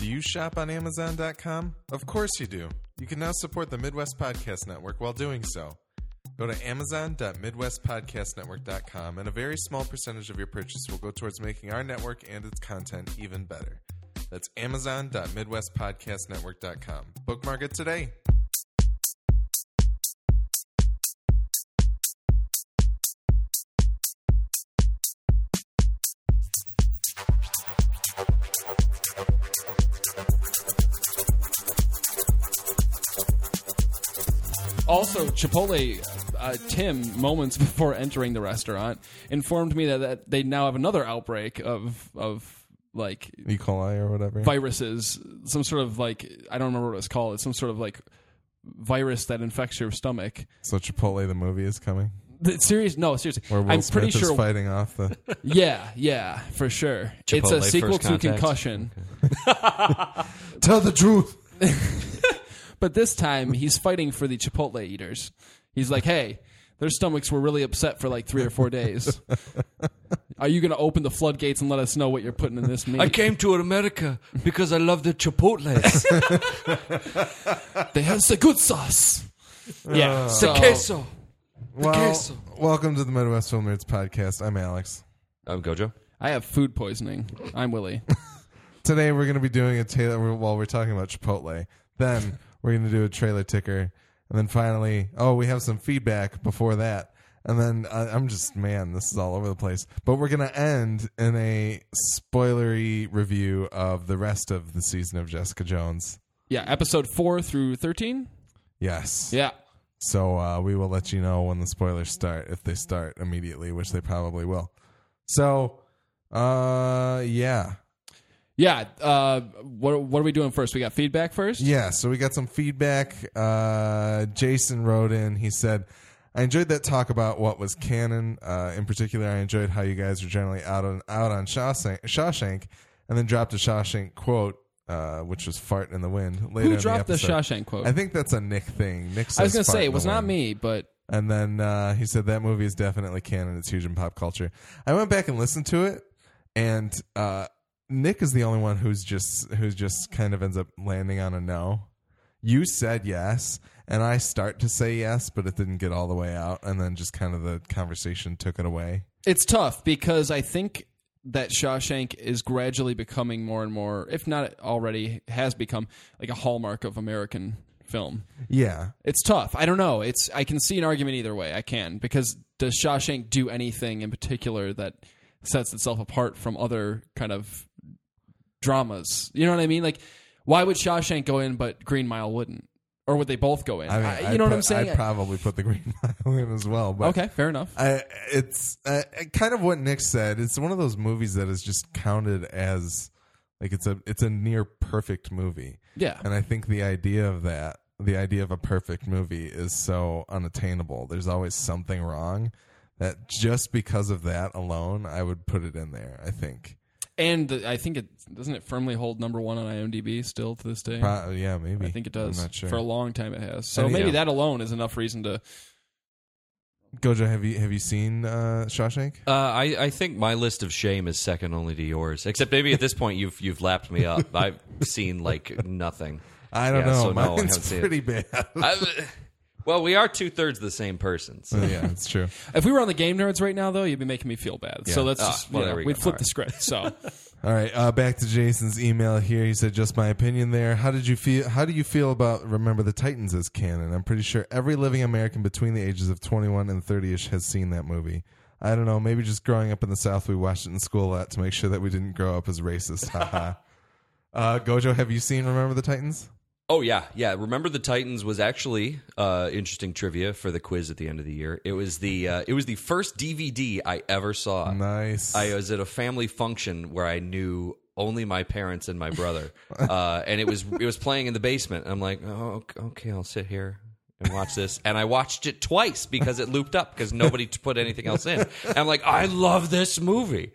Do you shop on Amazon.com? Of course you do. You can now support the Midwest Podcast Network while doing so. Go to amazon.midwestpodcastnetwork.com and a very small percentage of your purchase will go towards making our network and its content even better. That's amazon.midwestpodcastnetwork.com. Bookmark it today. Also, Chipotle, uh, Tim, moments before entering the restaurant, informed me that, that they now have another outbreak of of like E. coli or whatever. viruses, some sort of like I don't remember what it's called. It's some sort of like virus that infects your stomach. So Chipotle the movie is coming. The serious? No, seriously. Where Will I'm Smith pretty is sure. fighting off the Yeah, yeah, for sure. it's Chipotle a sequel First to Contact. Concussion, Tell the truth. But this time he's fighting for the Chipotle eaters. He's like, "Hey, their stomachs were really upset for like three or four days. Are you going to open the floodgates and let us know what you're putting in this meat?" I came to America because I love the Chipotles. They have the good sauce. Yeah, so, queso. Well, queso. welcome to the Midwest Film Nerds podcast. I'm Alex. I'm Gojo. I have food poisoning. I'm Willie. Today we're going to be doing a trailer while we're talking about Chipotle. Then we're going to do a trailer ticker, and then finally, oh, we have some feedback before that, and then uh, I'm just man, this is all over the place. But we're going to end in a spoilery review of the rest of the season of Jessica Jones. Yeah, episode four through thirteen. Yes. Yeah, So uh, we will let you know when the spoilers start, if they start immediately, which they probably will. So, uh, yeah. Yeah. Uh, what what are we doing first? We got feedback first. Yeah, so we got some feedback. Uh, Jason wrote in. He said, "I enjoyed that talk about what was canon. Uh, in particular, I enjoyed how you guys were generally out on out on Shawshank, Shawshank and then dropped a Shawshank quote, uh, which was fart in the wind. Later Who dropped the, episode. Shawshank quote? I think that's a Nick thing. Nick. Says I was going to say it was not wind. me, but And then uh, he said that movie is definitely canon. It's huge in pop culture. I went back and listened to it, and uh, Nick is the only one who's just who's just kind of ends up landing on a no. You said yes, and I start to say yes, but it didn't get all the way out, and then just kind of the conversation took it away. it's tough because I think that Shawshank is gradually becoming more and more, if not already, has become like a hallmark of American film. Yeah, It's tough. I don't know. It's I can see an argument either way. I can because does Shawshank do anything in particular that sets itself apart from other kind of dramas? You know what I mean? Like, why would Shawshank go in but Green Mile wouldn't, or would they both go in? I mean, I- you know what I'm saying? I'd probably put the Green Mile in as well, but okay, fair enough. I, it's uh, kind of what Nick said. It's one of those movies that is just counted as like it's a it's a near perfect movie. Yeah. And I think the idea of that, the idea of a perfect movie is so unattainable. There's always something wrong that just because of that alone, I would put it in there, I think. And the, I think it doesn't it firmly hold number one on IMDb still to this day. Pro- yeah, maybe. I think it does. I'm not sure. For a long time, it has. So And maybe yeah. that alone is enough reason to. Gojo, have you have you seen uh, Shawshank? Uh, I, I think my list of shame is second only to yours. Except maybe at this point you've you've lapped me up. I've seen like nothing. I don't Yeah, know. so no, I Mine's haven't seen it. pretty bad. I, well, we are two thirds the same person. So. yeah, that's true. If we were on the game nerds right now, though, you'd be making me feel bad. So Yeah. let's Ah, just well, you know, there we we'd go. flip All the right. script. So All right, uh, back to Jason's email here. He said, "Just my opinion there. How did you feel? How do you feel about Remember the Titans as canon? I'm pretty sure every living American between the ages of 21 and 30ish has seen that movie. I don't know. Maybe just growing up in the South, we watched it in school a lot to make sure that we didn't grow up as racist. Haha. uh, Gojo, have you seen Remember the Titans? Oh yeah, yeah. Remember the Titans was actually uh, interesting trivia for the quiz at the end of the year. It was the uh, it was the first DVD I ever saw. Nice. I was at a family function where I knew only my parents and my brother, uh, and it was it was playing in the basement. I'm like, oh, ok- okay, I'll sit here and watch this, and I watched it twice because it looped up because nobody put anything else in. And I'm like, I love this movie.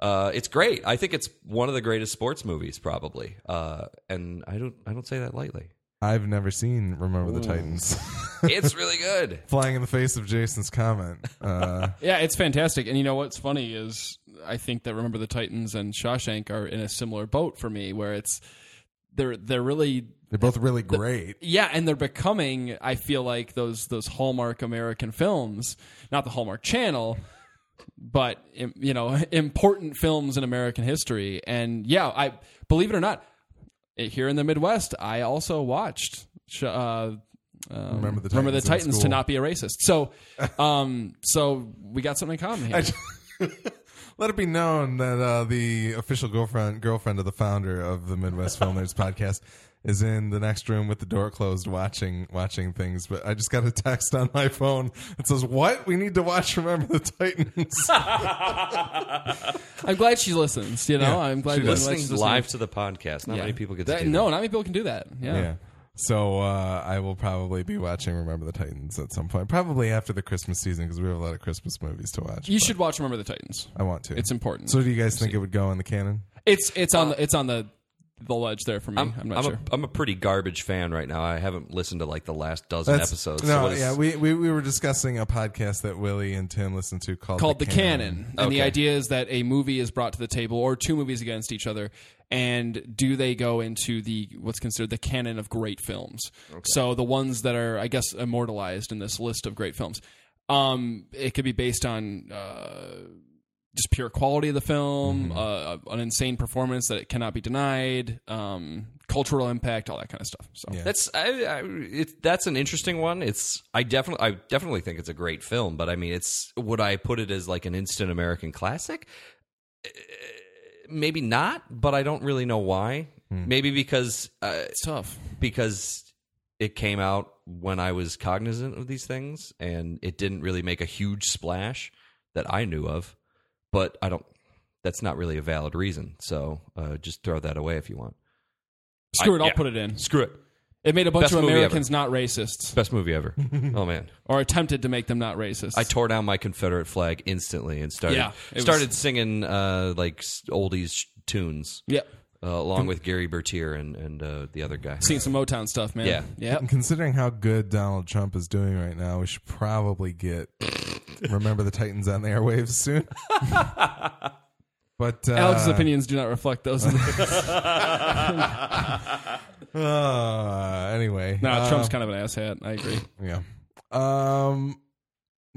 Uh, it's great. I think it's one of the greatest sports movies, probably. Uh, and I don't I don't say that lightly. I've never seen Remember the Titans. It's really good. Flying in the face of Jason's comment. Uh, yeah, it's fantastic. And you know what's funny is I think that Remember the Titans and Shawshank are in a similar boat for me, where it's they're they're really They're both really great. yeah, and they're becoming. I feel like those those Hallmark American films, not the Hallmark Channel, but you know, important films in American history. And yeah, I believe it or not, eh, here in the Midwest, I also watched. Uh, um, Remember the remember the Titans to not be a racist. So, um, so we got something in common here. Let it be known that uh, the official girlfriend girlfriend of the founder of the Midwest Film Nerds podcast is in the next room with the door closed, watching watching things. But I just got a text on my phone that says, "What? We need to watch Remember the Titans." I'm glad she listens. You know, Yeah, I'm glad, she I'm glad does. she's Listening live to the podcast. Not Yeah. many people get to That- do no, not many people can do that. Yeah. yeah. So uh, I will probably be watching Remember the Titans at some point, probably after the Christmas season because we have a lot of Christmas movies to watch. You should watch Remember the Titans. I want to. It's important. So do you guys think it would go in the canon? It's it's on the it's on the the ledge there for me. I'm, I'm, not I'm sure. a, I'm a pretty garbage fan right now. I haven't listened to like the last dozen That's- episodes. so No, what is- yeah, we, we we were discussing a podcast that Willie and Tim listened to called called the canon, and the Okay. idea is that a movie is brought to the table, or two movies against each other, and do they go into the what's considered the canon of great films? So the ones that are, I guess, immortalized in this list of great films. Um, it could be based on uh, just pure quality of the film, uh, an insane performance that it cannot be denied, um, cultural impact, all that kind of stuff. So Yeah. That's I, I, it, that's an interesting one. It's I definitely I definitely think it's a great film, but I mean, it's would I put it as like an instant American classic? Uh, Maybe not, but I don't really know why. Maybe because uh, it's tough. because it came out when I was cognizant of these things, and it didn't really make a huge splash that I knew of. But I don't. That's not really a valid reason. So uh, just throw that away if you want. Screw I- it, I'll yeah. put it in. Screw it. It made a bunch Best of movie ever. Americans not racists. Best movie ever. oh man. or attempted to make them not racist. I tore down my Confederate flag instantly and started Yeah, it was- started singing uh, like s- oldies tunes yep. Uh, along with Gerry Bertier and and uh, the other guy. Seen some Motown stuff, man. Yeah. Yep. Considering how good Donald Trump is doing right now, we should probably get Remember the Titans on the airwaves soon. but uh, Alex's opinions do not reflect those. of the- uh, anyway, no, uh, Trump's kind of an asshat. I agree. Yeah. Um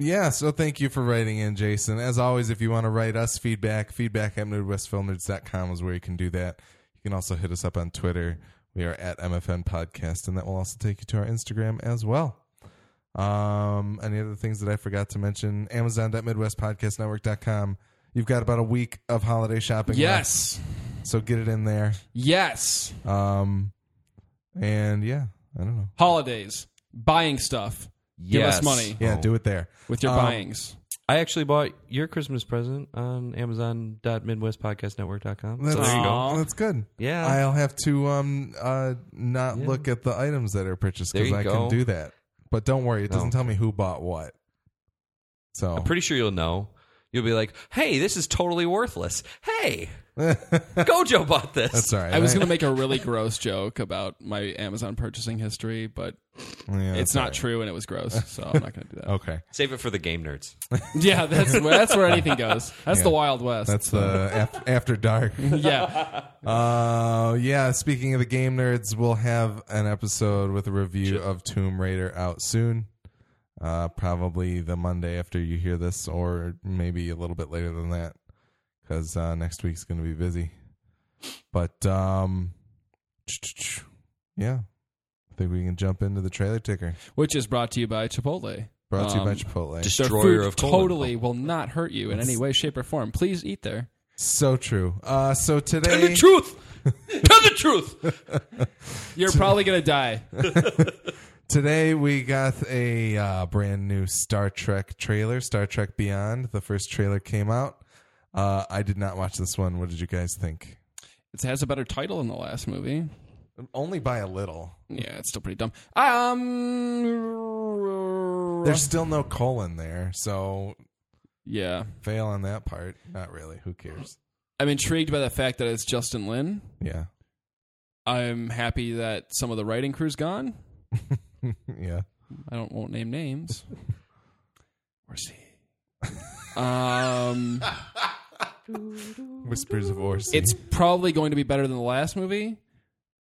yeah, so thank you for writing in, Jason. As always, if you want to write us feedback, feedback at midwestfilmnerds.com is where you can do that. You can also hit us up on Twitter. We are at MFN Podcast, and that will also take you to our Instagram as well. Um, any other things that I forgot to mention? Amazon.midwestpodcastnetwork.com. You've got about a week of holiday shopping Yes. left, so get it in there. Yes. Um, and yeah, I don't know. Holidays. Buying stuff. Give us money Yeah, Oh. do it there. with your Um, buyings. I actually bought your Christmas present on Amazon.MidwestPodcastNetwork.com. That's, So there you go. That's good. Yeah. I'll have to um uh not Yeah. look at the items that are purchased There because you I go. can do that. But don't worry, it doesn't Oh. tell me who bought what. So I'm pretty sure you'll know. You'll be like, "Hey, this is totally worthless. Hey, Gojo bought this." that's all right. I was going to make a really gross joke about my Amazon purchasing history, but Yeah, it's that's not all right. true and it was gross, so I'm not going to do that. Okay, Save it for the game nerds. Yeah, that's where, that's where anything goes. That's Yeah. the Wild West. that's the af- after dark. yeah. Uh, yeah. Speaking of the game nerds, we'll have an episode with a review of Tomb Raider out soon. Uh, probably the Monday after you hear this, or maybe a little bit later than that, because uh, next week's going to be busy. But um, yeah, I think we can jump into the trailer ticker. Which is brought to you by Chipotle. Brought to you by Um, Chipotle. just- Their Destroyer food of colon. totally will not hurt you in any way, shape, or form. Please eat there. so true. Uh, so today, Tell the truth. Tell the truth. You're probably gonna die. Today we got a uh, brand new Star Trek trailer, Star Trek Beyond. The first trailer came out. Uh, I did not watch this one. What did you guys think? It has a better title than the last movie. Only by a little. Yeah, it's still pretty dumb. Um, There's still no colon there, so yeah. fail on that part. Not really. Who cares? I'm intrigued by the fact that it's Justin Lin. Yeah, I'm happy that some of the writing crew's gone. yeah. I don't won't name names. Where's he? Um, Whispers of Orci. it's probably going to be better than the last movie,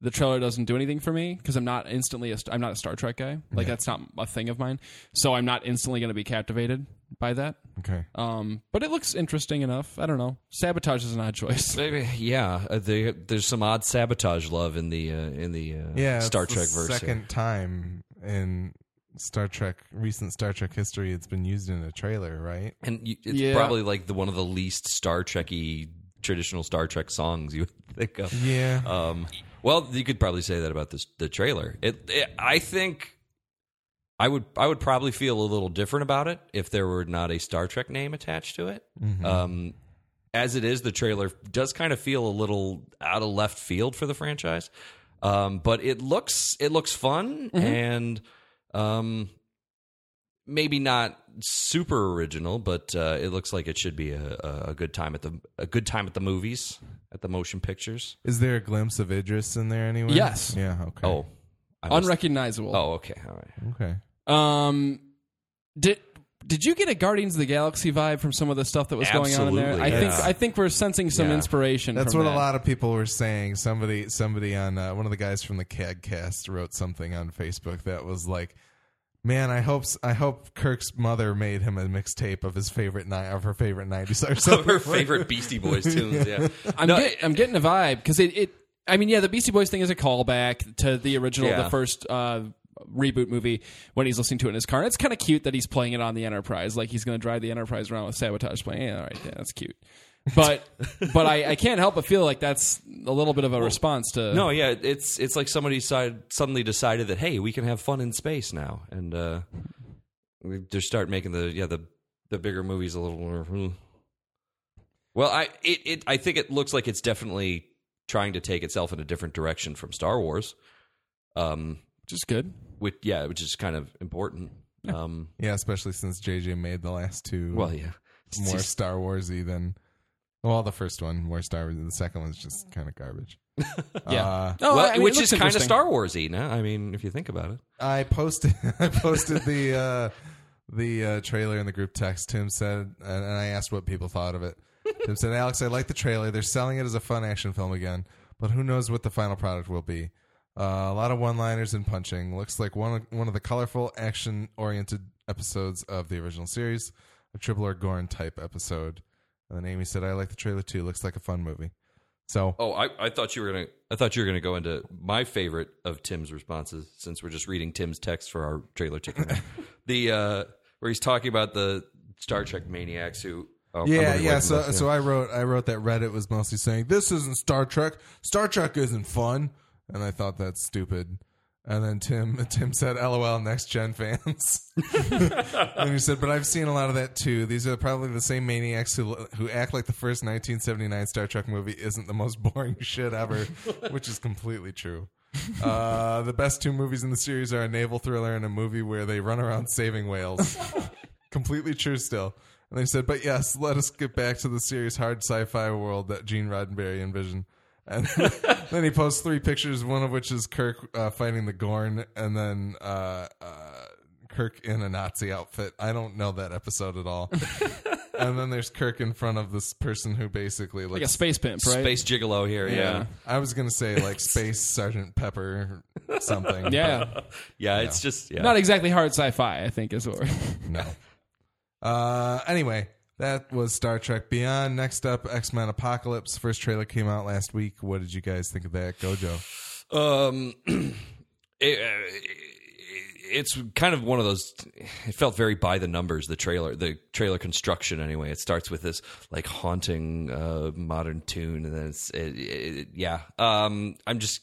the trailer doesn't do anything for me because I'm not instantly a st- I'm not a Star Trek guy. Like that's not a thing of mine. So I'm not instantly going to be captivated by that. Okay. Um, but it looks interesting enough. I don't know. Sabotage is an odd choice. Maybe, yeah. Uh, they, there's some odd sabotage love in the uh, in the uh, Yeah, it's Star the Trek verse. here. Second time in Star Trek recent Star Trek history, it's been used in a trailer, right? and you, it's Yeah. probably like the one of the least Star Trekky traditional Star Trek songs you would think of. Yeah. Um, well, you could probably say that about this, the trailer. It, it, I think, I would, I would probably feel a little different about it if there were not a Star Trek name attached to it. Um, as it is, the trailer does kind of feel a little out of left field for the franchise, um, but it looks, it looks fun and um, maybe not super original, but uh, it looks like it should be a, a- a good time at the a good time at the movies at the motion pictures. Is there a glimpse of Idris in there anyway? Yes. Yeah. Okay. Oh, I must- Unrecognizable. Oh, okay, all right. Okay. Um, did did you get a Guardians of the Galaxy vibe from some of the stuff that was going on in there? Absolutely, I think. I think we're sensing some Yeah. inspiration. That's from what that. a lot of people were saying. Somebody, somebody on uh, one of the guys from the CADcast wrote something on Facebook that was like, "Man, I hope, s- I hope Kirk's mother made him a mixtape of his favorite ni- of her favorite '90s or something." Her favorite Beastie Boys tunes. Yeah, I'm No, get, I'm getting a vibe because it, it. I mean, yeah, the Beastie Boys thing is a callback to the original, Yeah. the first uh, reboot movie when he's listening to it in his car. And it's kind of cute that he's playing it on the Enterprise, like he's going to drive the Enterprise around with sabotage playing. Yeah, all right, yeah, that's cute. But but I, I can't help but feel like that's a little bit of a response to no, yeah. It's it's like somebody side, suddenly decided that hey, we can have fun in space now, and uh, we just start making the yeah the the bigger movies a little more. hmm. Well, I it, it I think it looks like it's definitely trying to take itself in a different direction from Star Wars. Um, which is good. Which yeah, which is kind of important. Um, yeah, especially since JJ made the last two well, yeah, more Star Warsy than. Well, the first one more Star Wars. Than the second one's just kind of garbage. Yeah. Uh, Oh, well, I mean, which is kind of. Star Warsy. No, I mean, if you think about it. I posted I posted the uh, the uh, trailer in the group text. Tim said, and, and I asked what people thought of it. Tim said, "Alex, I like the trailer. They're selling it as a fun action film again, but who knows what the final product will be? Uh, a lot of one-liners and punching. Looks like one of, one of the colorful, action-oriented episodes of the original series, a Tribble or Gorn type episode." And then Amy said, "I like the trailer too. Looks like a fun movie." So Oh, I, I thought you were gonna. I thought you were gonna go into my favorite of Tim's responses, since we're just reading Tim's text for our trailer ticket. the uh, where he's talking about the Star Trek maniacs who. Oh, Yeah, yeah. So, this, so I wrote, I wrote that Reddit was mostly saying this isn't Star Trek. Star Trek isn't fun, and I thought that's stupid. And then Tim, Tim said, "LOL, next gen fans." and he said, "But I've seen a lot of that too. These are probably the same maniacs who who act like the first 1979 Star Trek movie isn't the most boring shit ever," which is completely true. Uh, the best two movies in the series are a naval thriller and a movie where they run around saving whales completely true still. And they said, but yes, let us get back to the serious hard sci-fi world that Gene Roddenberry envisioned. And then he posts three pictures, one of which is Kirk uh, fighting the Gorn, and then uh, uh, Kirk in a Nazi outfit. I don't know that episode at all. and then there's Kirk in front of this person who basically looks. Like a space pimp, right? Space Gigolo here. Yeah, Yeah. I was gonna say like Space Sergeant Pepper, something. Yeah. yeah. It's just yeah. Not exactly hard sci-fi, I think is what. we're- No. Uh, anyway, that was Star Trek Beyond. Next up, X Men Apocalypse. First trailer came out last week. What did you guys think of that, Gojo? Um, it, uh, it's kind of one of those. It felt very by the numbers. The trailer, the trailer construction, anyway. It starts with this like haunting uh, modern tune, and then it's it, it, yeah. Um, I'm just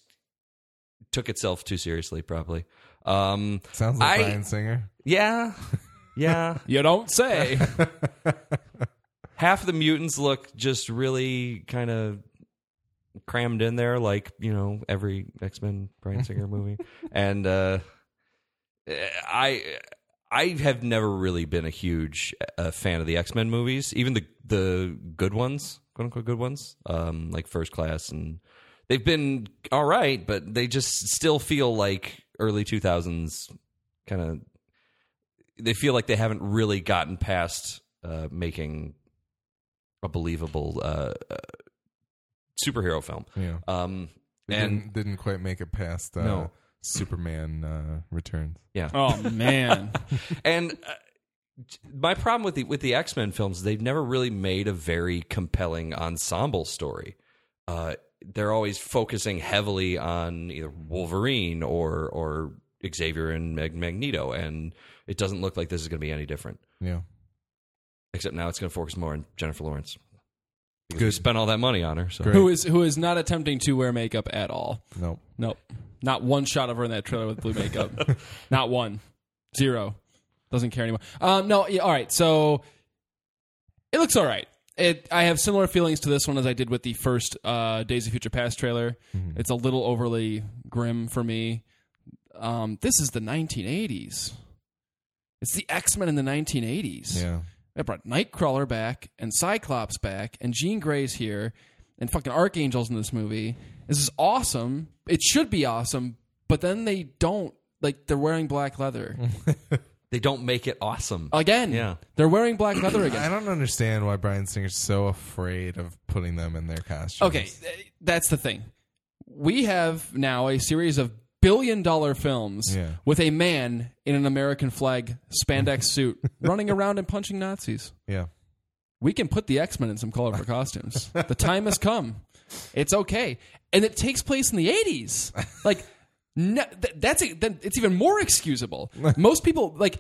took itself too seriously, probably. Um, Sounds like I- Bryan Singer. yeah, yeah. You don't say. half of the mutants look just really kind of crammed in there, like you know every X Men Bryan Singer movie. And uh, I I have never really been a huge uh, fan of the X Men movies, even the the good ones, quote unquote good ones, um, like First Class, and they've been all right, but they just still feel like early two thousands kind of. They feel like they haven't really gotten past uh, making a believable uh, uh, superhero film. Yeah. Um, It And- didn't, didn't quite make it past uh, No. Superman uh, Returns. Yeah. Oh man, And uh, my problem with the with the X Men films, they've never really made a very compelling ensemble story. Uh, they're always focusing heavily on either Wolverine or or Xavier and Magneto, and it doesn't look like this is going to be any different. Yeah. Except now it's going to focus more on Jennifer Lawrence. Because Good. spent all that money on her. So Great. who is who is not attempting to wear makeup at all? Nope. Nope, not one shot of her in that trailer with blue makeup. not one, zero. Doesn't care anymore. Um, no, yeah, all right. So it looks all right. It. I have similar feelings to this one as I did with the first uh, Days of Future Past trailer. It's a little overly grim for me. Um, this is the 1980s. It's the X Men in the 1980s. Yeah. I brought Nightcrawler back and Cyclops back and Jean Grey's here and fucking Archangel's in this movie. This is awesome. It should be awesome, but then they don't. Like they're wearing black leather they don't make it awesome. again. Yeah. they're wearing black leather again. I don't understand why Bryan Singer's so afraid of putting them in their costumes. Okay, th- that's the thing. We have now a series of billion dollar films Yeah. with a man in an American flag spandex suit running around and punching Nazis. Yeah. we can put the X Men in some colorful costumes. the time has come. It's okay, and it takes place in the eighties. Like, no, th- that's a, then it's even more excusable. Most people like.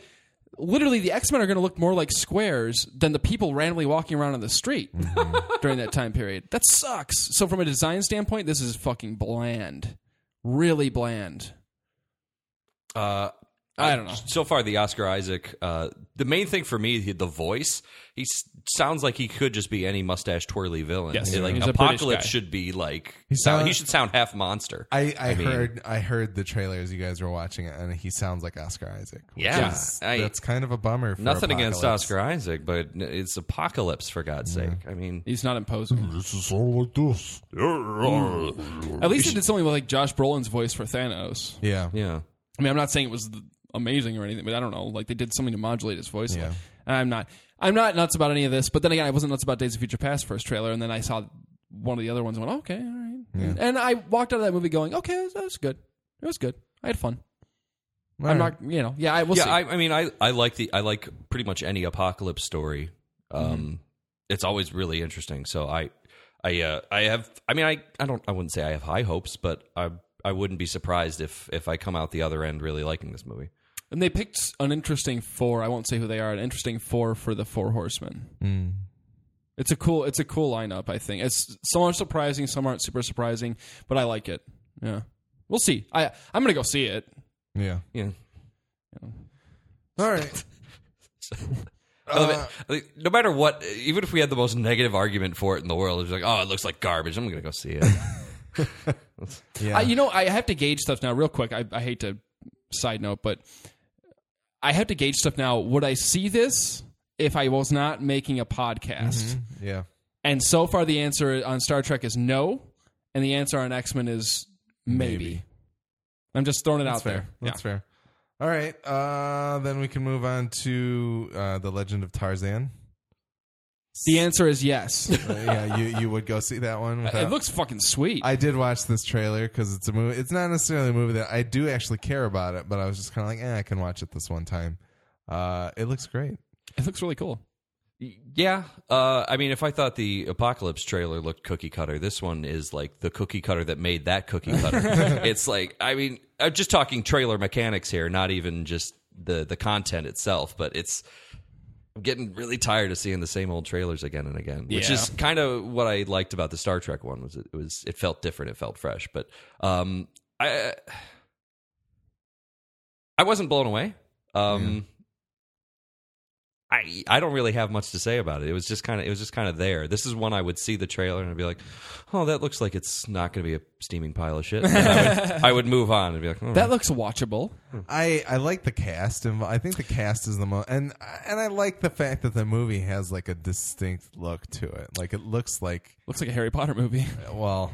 Literally, the X Men are going to look more like squares than the people randomly walking around on the street mm-hmm. during that time period. That sucks. So, from a design standpoint, this is fucking bland, really bland. Uh, I don't know. So far, the Oscar Isaac. Uh, the main thing for me, the voice. He s- sounds like he could just be any mustache twirly villain. Yes. like He's a British Apocalypse guy. should be like. He sound, sound- he should sound half monster. I, I, mean- heard I heard the trailers you guys were watching it and he sounds like Oscar Isaac. which Yeah. is- I- that's kind of a bummer. For Nothing against Apocalypse. Oscar Isaac, but it's Apocalypse for God's sake. I mean, He's not imposing. Mm, this is all like this. Mm. At least he did something with like Josh Brolin's voice for Thanos. Yeah. yeah. I mean, I'm not saying it was th- amazing or anything, but I don't know. Like they did something to modulate his voice. Yeah. And I'm not. I'm not nuts about any of this. But then again, I wasn't nuts about Days of Future Past first trailer, and then I saw one of the other ones and went, okay, all right. Yeah. And I walked out of that movie going, okay, that was, that was good. It was good. I had fun. All I'm right. not, you know, yeah, I will yeah, see. I, I mean, I, I like the I like pretty much any apocalypse story. Um, Mm-hmm. It's always really interesting. So I, I, uh, I have. I mean, I, I don't. I wouldn't say I have high hopes, but I, I wouldn't be surprised if if I come out the other end really liking this movie. And they picked an interesting four. I won't say who they are. An interesting four for the Four Horsemen. Mm. It's a cool. It's a cool lineup. I think it's some are surprising, some aren't super surprising, but I like it. Yeah, we'll see. I I'm gonna go see it. Yeah. Yeah. All right. I love it. No matter what, even if we had the most negative argument for it in the world, it's like, oh, it looks like garbage. I'm going to go see it. Yeah. I, you know, I have to gauge stuff now, real quick. I, I hate to side note, but I have to gauge stuff now. Would I see this if I was not making a podcast? yeah. And so far, the answer on Star Trek is no, and the answer on X Men is maybe. Maybe. I'm just throwing it That's out fair. there. That's fair. All right. Uh, then we can move on to uh, the Legend of Tarzan. The answer is yes. Uh, yeah, you you would go see that one. it looks fucking sweet. I did watch this trailer because it's a movie. It's not necessarily a movie that I do actually care about it, but I was just kind of like, eh, I can watch it this one time. Uh, it looks great. it looks really cool. yeah. Uh, I mean, if I thought the Apocalypse trailer looked cookie cutter, this one is like the cookie cutter that made that cookie cutter. it's like, I mean, I'm just talking trailer mechanics here, not even just the, the content itself, but it's. I'm getting really tired of seeing the same old trailers again and again, which Yeah. is kind of what I liked about the Star Trek one. Was it, it was it felt different, it felt fresh, but um, I I wasn't blown away. Um, I I don't really have much to say about it. It was just kind of it was just kind of there. This is one I would see the trailer and I'd be like, oh, that looks like it's not going to be a steaming pile of shit. And I, would, I would move on and be like, all That looks watchable. I I like the cast, and I think the cast is the most, and and I like the fact that the movie has like a distinct look to it. Like it looks like, Looks like a Harry Potter movie, well,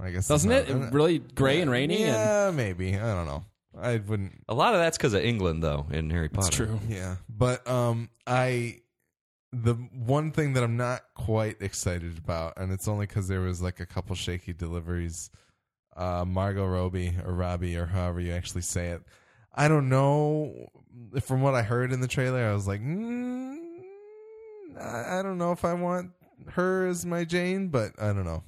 I guess doesn't not- it? Really gray and rainy. And maybe. I don't know. I wouldn't. a lot of that's because of England though in Harry Potter. it's true. Yeah, but um, I the one thing that I'm not quite excited about, and it's only because there was like a couple shaky deliveries uh, Margot Robbie or Robbie or however you actually say it. I don't know. From what I heard in the trailer, I was like, mm, I I don't know if I want her as my Jane, but I don't know.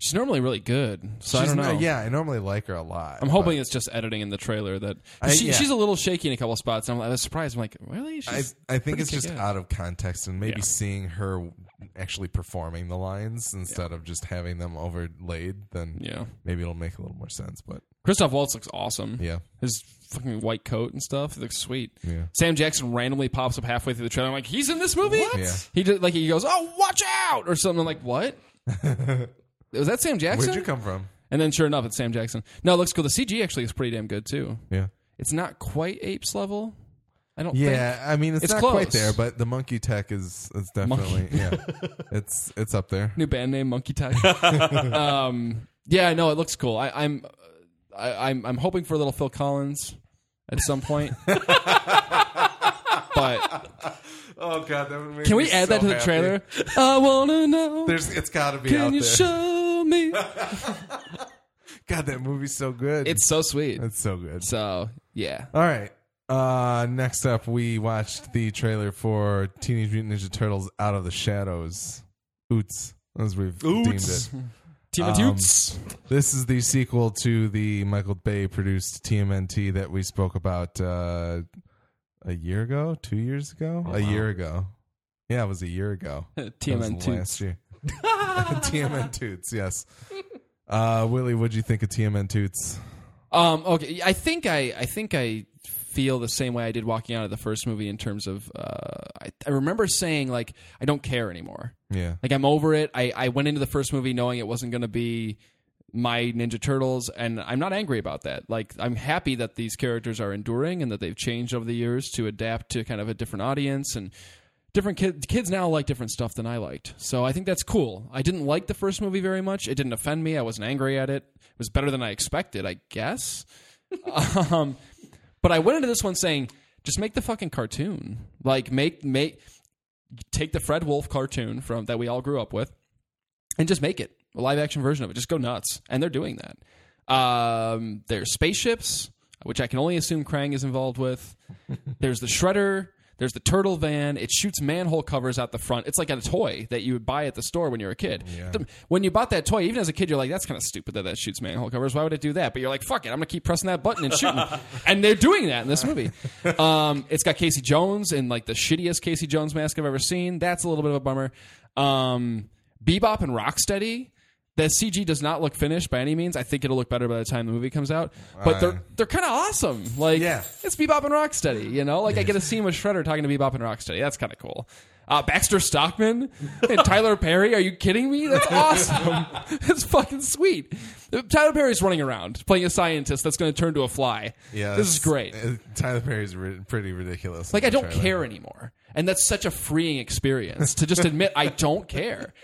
She's normally really good, so I She's don't know. not- yeah, I normally like her a lot. I'm hoping it's just editing in the trailer that I- she, yeah. she's a little shaky in a couple spots. And I'm, I was surprised. I'm like, really? I, She's, I think pretty it's just kick-ass. out of context and maybe Yeah. seeing her actually performing the lines instead of just having them overlaid. Then yeah. maybe it'll make a little more sense. But Christoph Waltz looks awesome. yeah, His fucking white coat and stuff it looks sweet. yeah. Sam Jackson randomly pops up halfway through the trailer. I'm like, he's in this movie. Yeah. He did like he goes, oh, watch out or something. I'm like, what? Was that Sam Jackson? Where'd you come from? And then sure enough, it's Sam Jackson. No, it looks cool. The CG actually is pretty damn good too. Yeah. It's not quite apes level. I don't Yeah, think. I mean it's, It's not close. quite there, but the monkey tech is is definitely yeah. It's it's up there. New band name, Monkey Tech. um, yeah, no, it looks cool. I, I'm, I, I'm, I'm hoping for a little Phil Collins at some point. but Oh god, that would make can we add so that to the happy. trailer? I wanna know. There's it's got to be out there. can out you there. show me? God, that movie's so good. It's so sweet. it's so good. So yeah, All right. Uh, next up, we watched the trailer for Teenage Mutant Ninja Turtles: Out of the Shadows. Oots, as we've deemed it. Team Um. This is the sequel to the Michael Bay produced TMNT that we spoke about uh, a year ago, two years ago, a year ago. Yeah, it was a year ago. TMN Toots. last year. TMN Toots, yes. Uh, Willie, what'd you think of TMN Toots? Um, okay, I think I, I think I feel the same way I did walking out of the first movie in terms of uh, I, I remember saying like I don't care anymore. Yeah, Like I'm over it. I, I went into the first movie knowing it wasn't going to be my Ninja Turtles, and I'm not angry about that. Like I'm happy that these characters are enduring and that they've changed over the years to adapt to kind of a different audience and different kids. Kids now like different stuff than I liked, so I think that's cool. I didn't like the first movie very much. It didn't offend me. I wasn't angry at it. It was better than I expected, I guess. um, but I went into this one saying, just make the fucking cartoon. Like make make take the Fred Wolf cartoon from that we all grew up with, and just make it a live action version of it. Just go nuts, and they're doing that. Um, there's spaceships, which I can only assume Krang is involved with. there's the Shredder. There's the turtle van. It shoots manhole covers out the front. It's like a toy that you would buy at the store when you were a kid. Yeah. When you bought that toy, even as a kid, you're like, "That's kind of stupid that that shoots manhole covers. Why would it do that?" But you're like, "Fuck it, I'm gonna keep pressing that button and shooting." and they're doing that in this movie. Um, it's got Casey Jones in like the shittiest Casey Jones mask I've ever seen. That's a little bit of a bummer. Um, Bebop and Rocksteady. The CG does not look finished by any means. I think it'll look better by the time the movie comes out. But Uh, they're they're kind of awesome. Like Yeah. it's Bebop and Rocksteady. You know, like I get a scene with Shredder talking to Bebop and Rocksteady. That's kind of cool. Uh, Baxter Stockman and Tyler Perry. Are you kidding me? That's awesome. That's fucking sweet. Tyler Perry's running around playing a scientist that's going to turn to a fly. yeah. this is great. uh, Tyler Perry's ri- pretty ridiculous. Like in I the don't trailer. care anymore, and that's such a freeing experience to just admit I don't care.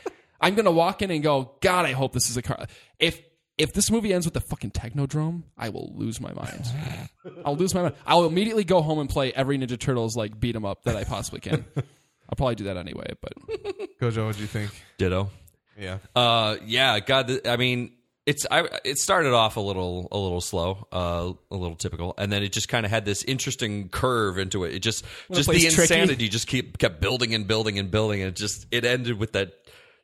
I'm gonna walk in and go, God, I hope this is a car. If if this movie ends with the fucking Technodrome, I will lose my mind. I'll lose my mind. I'll immediately go home and play every Ninja Turtles like beat 'em up that I possibly can. I'll probably do that anyway, but Gojo, what do you think? Ditto. Yeah. Uh, yeah, God, I mean, it's I. It started off a little, a little slow, uh, a little typical, and then it just kind of had this interesting curve into it. It just, just the place tricky. insanity just keep kept building and building and building, and it just it ended with that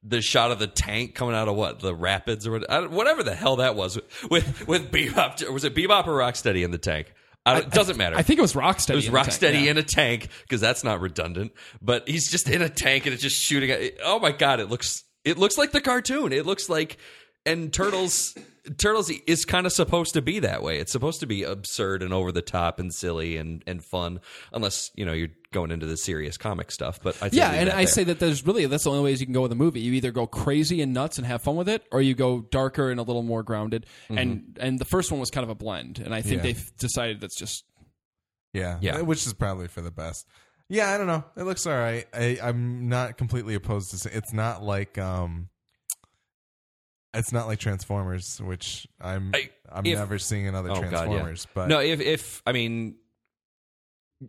the shot of the tank coming out of what the rapids or what, whatever the hell that was with with Bebop. Was it Bebop or Rocksteady in the tank? I don't- it doesn't matter. I think it was Rocksteady. It was in the tank, Rocksteady yeah. in a tank because that's not redundant. But he's just in a tank and it's just shooting. At, oh my god! It looks it looks like the cartoon. It looks like and turtles turtles is kind of supposed to be that way. It's supposed to be absurd and over the top and silly and and fun, unless you know you're going into the serious comic stuff. But I say Yeah, and I there. say that there's really that's the only ways you can go with a movie. You either go crazy and nuts and have fun with it, or you go darker and a little more grounded. And and the first one was kind of a blend, and I think Yeah. they've decided that's just Yeah, Yeah. which is probably for the best. Yeah, I don't know. It looks all right. I, I'm not completely opposed to. Say, it's not like um, it's not like Transformers, which I'm I- I'm if- never seeing another Oh, God, yeah. Transformers. But no, if if I mean,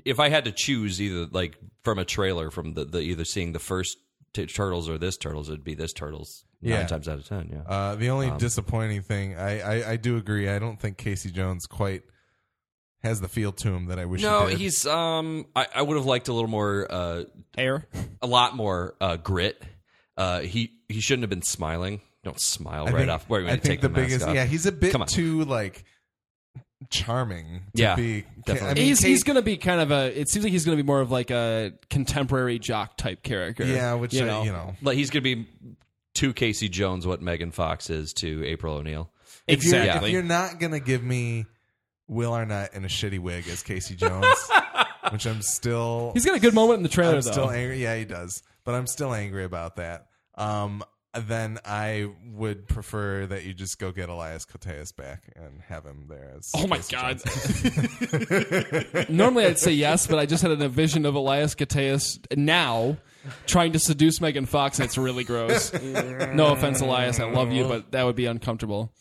if I had to choose either like from a trailer from the, the either seeing the first t- turtles or this turtles, it'd be this turtles Yeah. nine times out of ten. Yeah. Uh, the only Um, disappointing thing, I, I, I do agree. I don't think Casey Jones quite has the feel to him that I wish. no, he did. he's. Um, I, I would have liked a little more, uh, Air. a lot more uh, grit. Uh, he he shouldn't have been smiling. Don't smile I right think, off. Where are you I going to think take the, the, mask biggest. off? Yeah, he's a bit Come on. too like charming. To Yeah, be, definitely. I mean, he's Kate- he's going to be kind of a. It seems like he's going to be more of like a contemporary jock type character. yeah, which you uh, know, you know. Like he's going to be to Casey Jones what Megan Fox is to April O'Neil. If you're, exactly. if you're not gonna give me Will Arnett in a shitty wig as Casey Jones, which I'm still he's got a good moment in the trailer I'm though. still angry. Yeah, he does, but I'm still angry about that. Um, then I would prefer that you just go get Elias Koteas back and have him there. As Oh my God. Normally I'd say yes, but I just had a vision of Elias Koteas now trying to seduce Megan Fox, and it's really gross. no offense, Elias, I love you, but that would be uncomfortable.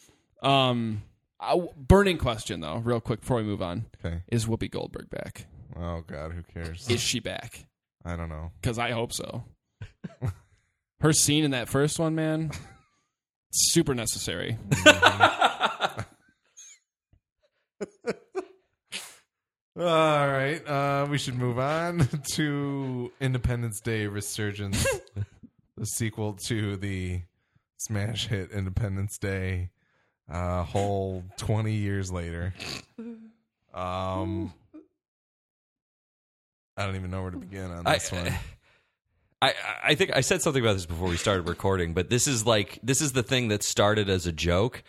Um, uh, burning question though, real quick before we move on: okay. Is Whoopi Goldberg back? Oh God, who cares? Is she back? I don't know. Because I hope so. Her scene in that first one, man, super necessary. All right, uh, we should move on to Independence Day Resurgence, the sequel to the smash hit Independence Day, uh, whole twenty years later. Um, I don't even know where to begin on I, this one. I I think I said something about this before we started recording, but this is like this is the thing that started as a joke.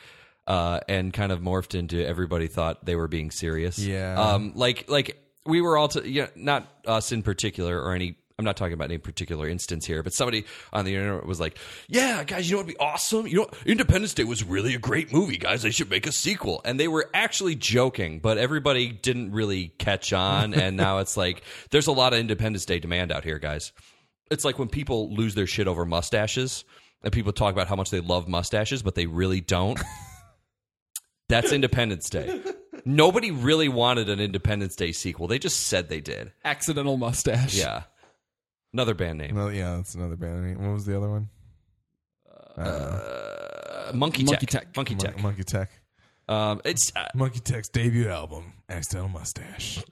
Uh, and kind of morphed into everybody thought they were being serious. Yeah. Um, like like we were all to, yeah, not us in particular or any. I'm not talking about any particular instance here, but somebody on the internet was like, "Yeah, guys, you know what'd be awesome? You know, Independence Day was really a great movie, guys. They should make a sequel." And they were actually joking, but everybody didn't really catch on. and now it's like there's a lot of Independence Day demand out here, guys. It's like when people lose their shit over mustaches, and people talk about how much they love mustaches, but they really don't. That's Independence Day. Nobody really wanted an Independence Day sequel. They just said they did. Accidental mustache. Yeah. Another band name. No, yeah, that's another band. name. What was the other one? Uh, Monkey, Monkey Tech. Tech. Monkey Mon- Tech. Monkey Tech. Um, it's uh, Monkey Tech's debut album, Accidental Mustache.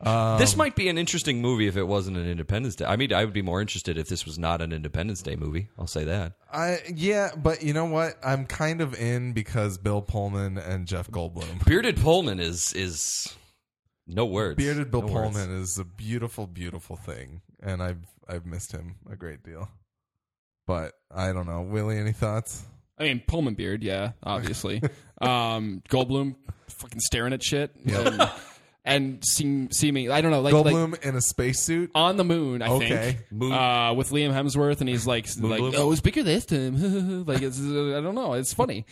Um, this might be an interesting movie if it wasn't an Independence Day. I mean, I would be more interested if this was not an Independence Day movie. I'll say that. I yeah, but you know what? I'm kind of in because Bill Pullman and Jeff Goldblum. Bearded Pullman is is no words. Bearded Bill No words. Pullman is a beautiful, beautiful thing, and I've I've missed him a great deal. But I don't know, Willie. Any thoughts? I mean, Pullman beard, yeah, obviously. um, Goldblum, fucking staring at shit, and, and seem, seeming, I don't know, like, like Goldblum in a spacesuit. on the moon, I Okay. think, Moon- uh, with Liam Hemsworth, and he's like, like, Bloom? oh, it was bigger this time. like, it's, I don't know, it's funny.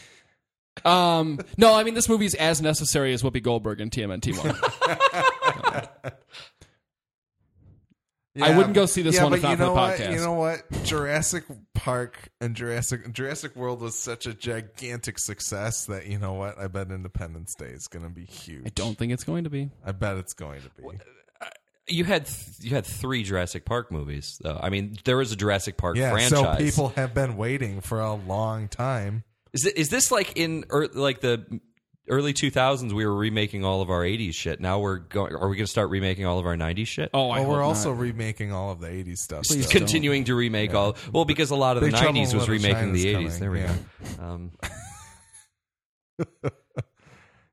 Um, no, I mean, this movie's as necessary as Whoopi Goldberg in TMNT one. I wouldn't go see this yeah, one but if not you for the know what? You know what? Jurassic Park and Jurassic Jurassic World was such a gigantic success that you know what? I bet Independence Day is going to be huge. I don't think it's going to be. I bet it's going to be. You had th- you had three Jurassic Park movies, though. I mean, there was a Jurassic Park Yeah, franchise. so people have been waiting for a long time. Is it, is this like in er, like the early 2000s? We were remaking all of our 80s shit. Now we're going. Are we going to start remaking all of our 90s shit? Oh, I well, we're also not. remaking all of the 80s stuff. Please still. continuing to remake all. Well, because a lot of the Big Trouble in 90s was Little remaking the China's 80s. There we coming, go. Um,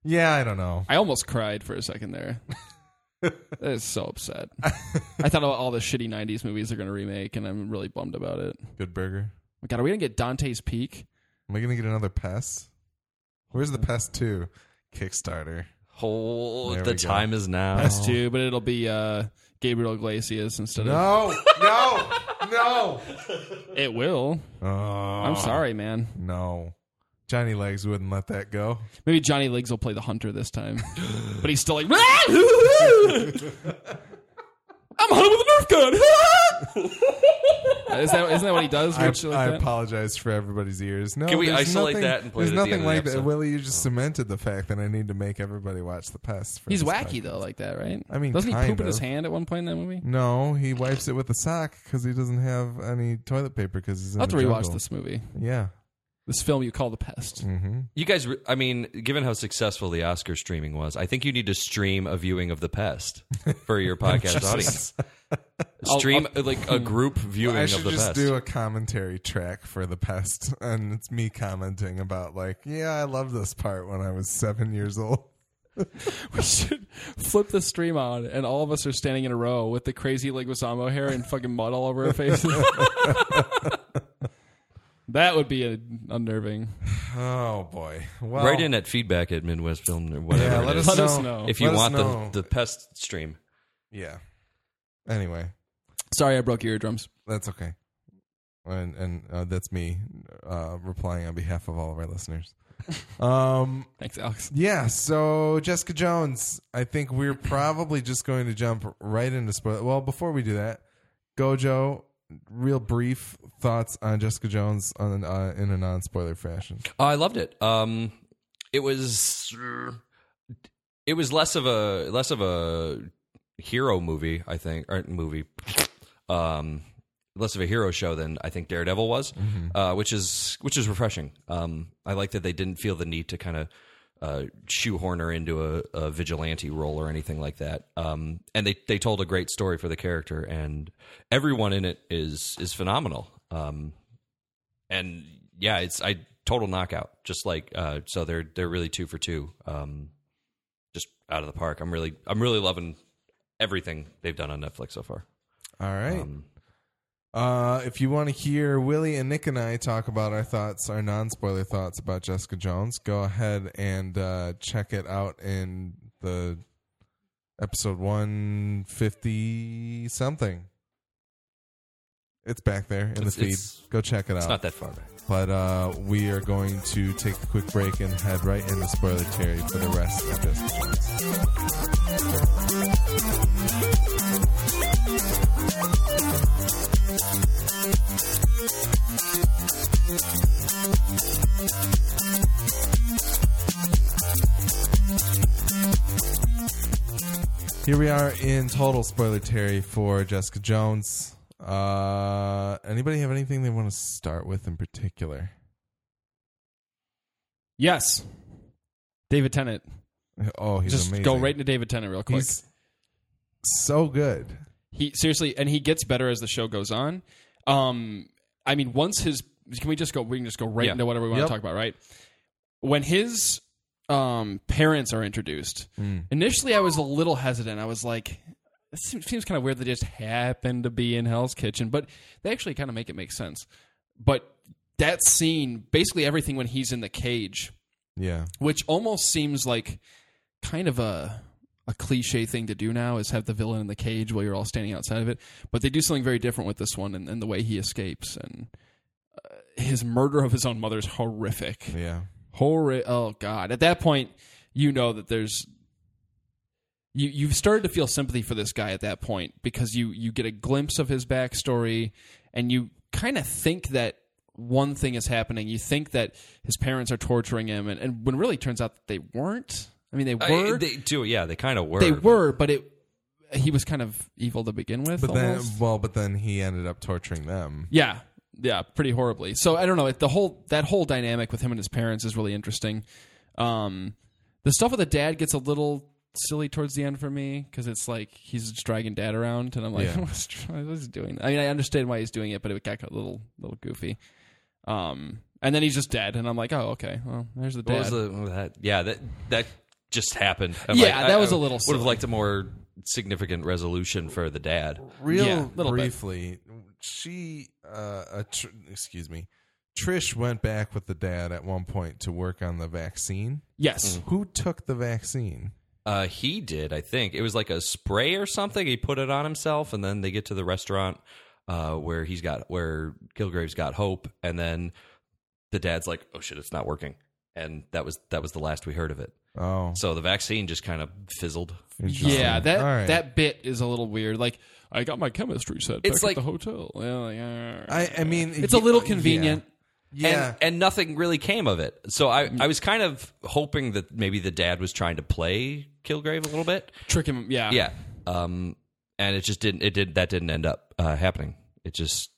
Yeah, I don't know. I almost cried for a second there. I was so upset. I thought all, all the shitty '90s movies they're going to remake, and I'm really bummed about it. Good burger. My God, are we going to get Dante's Peak? Am I going to get another Pest? Where's the Pest 2? Kickstarter. oh, There the we go. time is now. That's two, but it'll be uh, Gabriel Iglesias instead of. No, no, no. It will. Oh, I'm sorry, man. No. Johnny Legs wouldn't let that go. Maybe Johnny Legs will play the hunter this time, but he's still like. I'm hunting with a Nerf gun. is that isn't that what he does? I, Weird like I that? apologize for everybody's ears. No, Can we there's isolate nothing, that and play There's it at the nothing end of the like that. episode? Willie, you just oh. cemented the fact that I need to make everybody watch the pest. For He's this wacky podcast. though, like that, right? I mean, doesn't he kind poop in his of. hand at one point in that movie? No, he wipes it with a sock because he doesn't have any toilet paper because he's in I'll have to the rewatch jungle. this movie. Yeah. This film you call The Pest. hmm You guys, re- I mean, given how successful the Oscar streaming was, I think you need to stream a viewing of The Pest for your podcast audience. I'll- Stream uh, like a group viewing I of should The just Pest. do a commentary track for the pest, and it's me commenting about like, yeah, I love this part when I was seven years old. We should flip the stream on, and all of us are standing in a row with the crazy Leguizamo hair and fucking mud all over our faces. That would be a, unnerving. Oh boy! Well, Write in at feedback at Midwest Film or whatever Yeah, it let is. us Let know. us know. if you Let us want the the Pest stream. Yeah. Anyway, Sorry, I broke your eardrums. that's okay. And and uh, that's me uh, replying on behalf of all of our listeners. Um. Thanks, Alex. Yeah. So Jessica Jones. I think we're probably just going to jump right into spoil. Well, before we do that, Gojo. Real brief thoughts on Jessica Jones on uh, in a non spoiler fashion. I loved it. Um, it was it was less of a less of a hero movie, I think, or movie, um, less of a hero show than I think Daredevil was, uh, which is which is refreshing. Um, I like that they didn't feel the need to kind of uh, shoehorn her into a, a vigilante role or anything like that. Um, and they they told a great story for the character, and everyone in it is is phenomenal. Um, and yeah, it's I total knockout. Just like uh, so, they're they're really two for two. Um, just out of the park. I'm really I'm really loving everything they've done on Netflix so far. All right. Um, Uh, if you want to hear Willie and Nick and I talk about our thoughts, our non-spoiler thoughts about Jessica Jones, go ahead and uh, check it out in the episode one fifty something. It's back there in It's- the feed. it's- Go check it it's out. not that far back. But uh, we are going to take a quick break and head right into spoiler territory for the rest of Jessica Jones. Here we are in total spoiler Terry for Jessica Jones. Uh, anybody have anything they want to start with in particular? Yes, David Tennant. Oh, he's Just amazing. go right into David Tennant real quick. He's so good. He seriously, and he gets better as the show goes on. Um, I mean, once his can we just go? We can just go right Yeah. into whatever we want Yep. to talk about, right? When his um, parents are introduced, Mm. initially I was a little hesitant. I was like, "It seems, seems kind of weird they just happen to be in Hell's Kitchen," but they actually kind of make it make sense. But that scene, basically everything when he's in the cage, Yeah. which almost seems like kind of a a cliche thing to do now is have the villain in the cage while you're all standing outside of it. But they do something very different with this one and, and the way he escapes and uh, his murder of his own mother is horrific. Yeah. Horri- oh god. At that point, you know that there's you you've started to feel sympathy for this guy at that point because you you get a glimpse of his backstory and you kind of think that one thing is happening. You think that his parents are torturing him, and, and when it really turns out that they weren't. I mean, they were. I, they do, yeah, they kind of were. they were, but it he was kind of evil to begin with. But then, well, but then he ended up torturing them. Yeah, yeah, pretty horribly. So I don't know. The whole that whole dynamic with him and his parents is really interesting. Um, the stuff with the dad gets a little silly towards the end for me because it's like he's just dragging dad around, and I'm like, Yeah. what's, what's he doing? I mean, I understand why he's doing it, but it got a little little goofy. Um, and then he's just dead, and I'm like, oh, okay, well, there's the What was dad. the, what was that? Yeah, that that just happened. I'm Yeah, like, that I- was a little Would silly. have liked a more significant resolution for the dad. Real Yeah, little bit. briefly, she, uh, a tr- excuse me, Trish went back with the dad at one point to work on the vaccine. yes, Who took the vaccine? Uh, he did, I think. It was like a spray or something. He put it on himself, and then they get to the restaurant uh, where he's got where Kilgrave's got hope, and then the dad's like, "Oh shit, it's not working." and that was that was the last we heard of it. Oh, So the vaccine just kind of fizzled. interesting. Yeah, that All right. that bit is a little weird. Like I got my chemistry set It's back like- at the hotel. Yeah, like, I, I mean, it's a y- little convenient. Yeah, and, and nothing really came of it. So I, I was kind of hoping that maybe the dad was trying to play Kilgrave a little bit. Trick him. Yeah. Yeah, um, and it just didn't. It did that didn't end up uh, happening. It just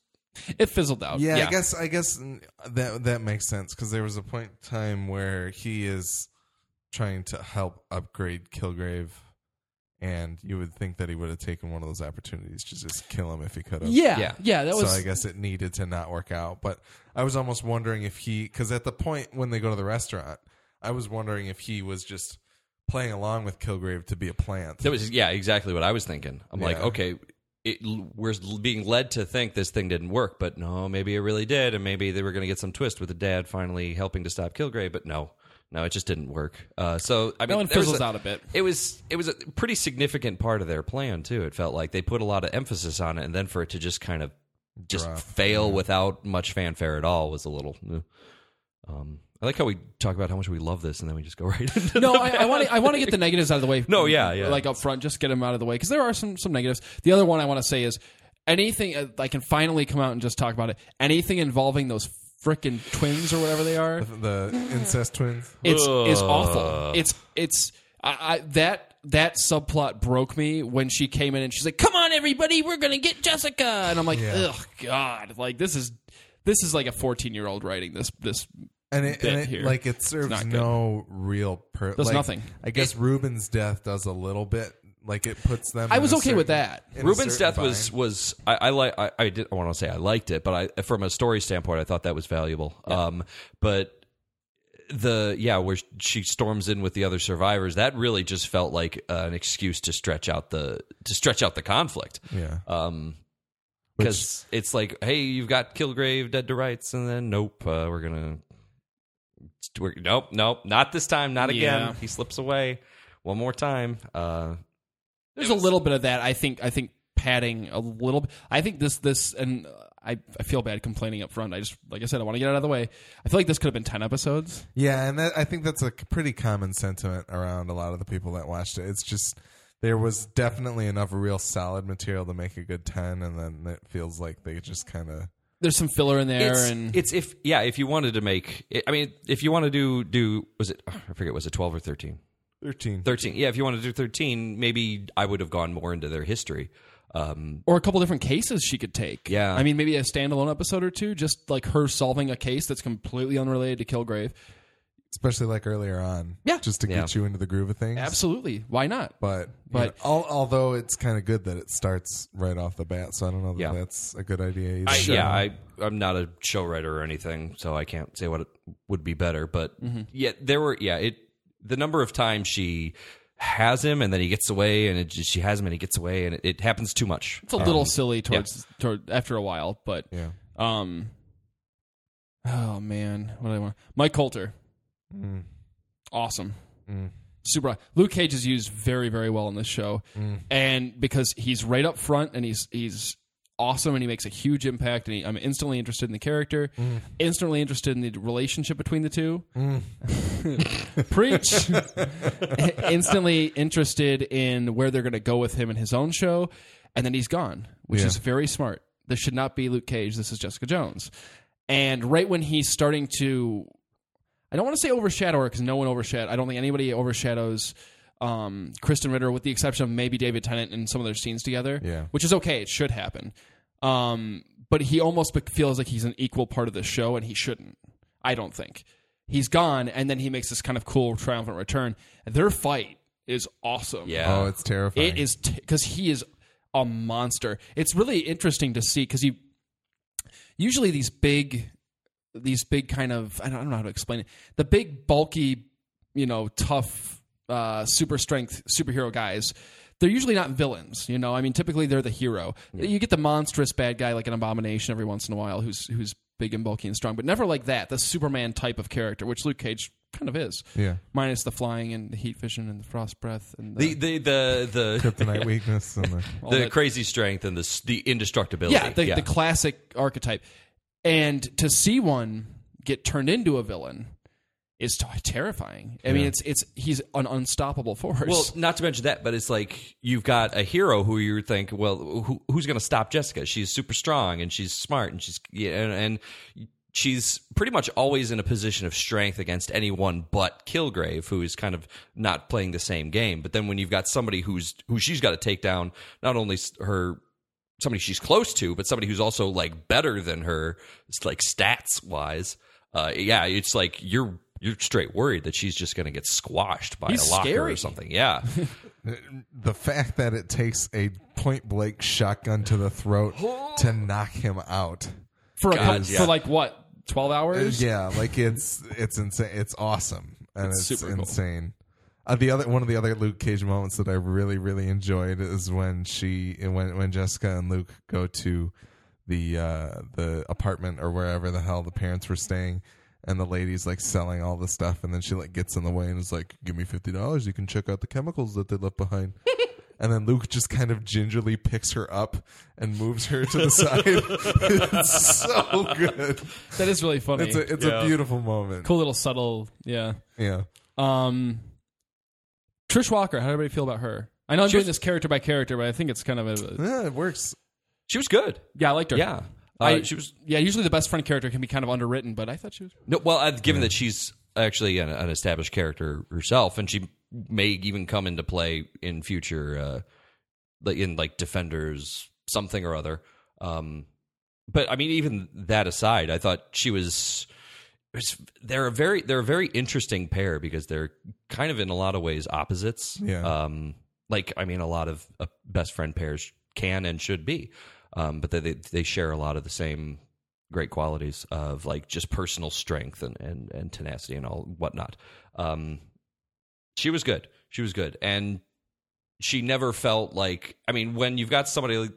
It fizzled out. Yeah, Yeah. I guess I guess that that makes sense because there was a point in time where he is trying to help upgrade Kilgrave, and you would think that he would have taken one of those opportunities to just kill him if he could have. Yeah. Yeah. Yeah. That was. so I guess it needed to not work out. But I was almost wondering if he, because at the point when they go to the restaurant, I was wondering if he was just playing along with Kilgrave to be a plant. that was yeah exactly what I was thinking. I'm like Yeah. okay. It, we're being led to think this thing didn't work, but no, maybe it really did, and maybe they were going to get some twist with the dad finally helping to stop Kilgrave, but no, no, it just didn't work. Uh, so I mean, that one fizzles a- out a bit. It was it was a pretty significant part of their plan too. It felt like they put a lot of emphasis on it, and then for it to just kind of just Drop. fail without much fanfare at all was a little. eh. Um, I like how we talk about how much we love this, and then we just go right into. No, the I, I want to. I want to get the negatives out of the way. No, yeah, yeah. Like up front, just get them out of the way because there are some some negatives. The other one I want to say is anything uh, I can finally come out and just talk about it. Anything involving those frickin' twins or whatever they are, the incest twins. it's is Ugh. awful. It's it's I, I that that subplot broke me when she came in and she's like, "Come on, everybody, we're gonna get Jessica," and I'm like, Yeah. "Ugh, God!" Like this is this is like a 14 year old writing this this. and it, and it here. like it serves not good. no real purpose. Does like, nothing. I guess Ruben's death does a little bit. Like it puts them. I in was a okay with that. in a Ruben's certain death was bind. was I, I like I, I did I want to say I liked it, but I from a story standpoint I thought that was valuable. Um, but the yeah where she storms in with the other survivors that really just felt like uh, an excuse to stretch out the to stretch out the conflict. yeah. Um, because it's like, hey, you've got Kilgrave dead to rights, and then nope, uh, we're gonna, we're, nope, nope, not this time, not again. Yeah. He slips away one more time. Uh, There's a little bit of that. I think. I think padding a little. bit. I think this this and I I feel bad complaining up front. I just like I said I want to get it out of the way. I feel like this could have been ten episodes. Yeah, and that, I think that's a pretty common sentiment around a lot of the people that watched it. It's just there was definitely enough real solid material to make a good ten, and then it feels like they just kind of There's some filler in there, it's, and it's if yeah, if you wanted to make, I mean, if you want to do do was it I forget was it twelve or thirteen? Thirteen. 13 yeah if you want to do 13 maybe i would have gone more into their history um, or a couple different cases she could take. Yeah. I mean maybe a standalone episode or two, just like her solving a case that's completely unrelated to Kilgrave. especially like earlier on. Yeah. just to get Yeah. you into the groove of things. Absolutely, why not? But But- but al- although it's kind of good that it starts right off the bat, so I don't know that Yeah. that's a good idea. Either. I, yeah I, i'm not a show writer or anything so i can't say what it would be better but yeah there were yeah it the number of times she has him and then he gets away and it just, she has him and he gets away and it, it happens too much It's a little silly towards toward after a while, but yeah. um, oh man, what do I want? Mike Colter, Mm. awesome. Mm. Super. Luke Cage is used very, very well in this show, Mm. and because he's right up front and he's he's awesome and he makes a huge impact, and he, I'm instantly interested in the character, Mm. instantly interested in the relationship between the two. Preach. instantly interested in where they're going to go with him in his own show, and then he's gone, which Yeah. is very smart. This should not be Luke Cage. This is Jessica Jones. And right when he's starting to, I don't want to say overshadow her because no one overshadowed. I don't think anybody overshadows um, Krysten Ritter, with the exception of maybe David Tennant and some of their scenes together. Yeah. which is okay. It should happen. Um, but he almost feels like he's an equal part of the show, and he shouldn't. I don't think he's gone, and then he makes this kind of cool triumphant return. Their fight is awesome. yeah Oh, it's terrifying. It is because he is a monster. It's really interesting to see because you usually these big, these big kind of I don't, I don't know how to explain it. The big bulky, you know, tough, uh, super strength superhero guys. They're usually not villains, you know. I mean, typically they're the hero. You get the monstrous bad guy like an abomination every once in a while, who's who's big and bulky and strong, but never like that. The Superman type of character, which Luke Cage kind of is, yeah. minus the flying and the heat vision and the frost breath and the the the the, Kryptonite weakness and the the that- crazy strength and the the indestructibility yeah, the, the classic archetype. And to see one get turned into a villain is t- terrifying. I mean, it's it's he's an unstoppable force. Well, not to mention that, but it's like you've got a hero who you think, well, who, who's going to stop Jessica? She's super strong and she's smart and she's yeah, and, and she's pretty much always in a position of strength against anyone but Kilgrave, who is kind of not playing the same game. But then when you've got somebody who's who she's got to take down, not only her somebody she's close to, but somebody who's also like better than her, it's like stats wise. Uh, yeah, it's like you're you're straight worried that she's just going to get squashed by He's a locker scary. or something. Yeah. the fact that it takes a point blank shotgun to the throat to knock him out. for a God, couple, yeah. for like what twelve hours? Yeah, like it's it's insane. It's awesome and It's it's, super cool. insane. Uh, the other one of the other Luke Cage moments that I really really enjoyed is when she when when Jessica and Luke go to the uh, the apartment or wherever the hell the parents were staying. And the lady's like selling all the stuff, and then she like gets in the way and is like, "Give me fifty dollars. You can check out the chemicals that they left behind." and then Luke just kind of gingerly picks her up and moves her to the side. it's so good. that is really funny. It's a it's Yeah. a beautiful moment. cool little subtle. Yeah. Yeah. Um, Trish Walker. How did everybody feel about her? I know I'm She doing was- this character by character, but I think it's kind of a Yeah, it works. She was good. yeah. I liked her. Yeah. Uh, I, she was yeah. Usually the best friend character can be kind of underwritten, but I thought she was. no. Well, uh, given that she's actually an, an established character herself, and she may even come into play in future, uh, like in like Defenders something or other. Um, but I mean, even that aside, I thought she was- They're a very they're a very interesting pair because they're kind of in a lot of ways opposites. Yeah. Um, like I mean, a lot of uh, best friend pairs can and should be, um, but they they- share a lot of the same great qualities of like just personal strength and and, and tenacity and all whatnot. Um, she was good. She was good, and she never felt like. I mean, when you've got somebody, like,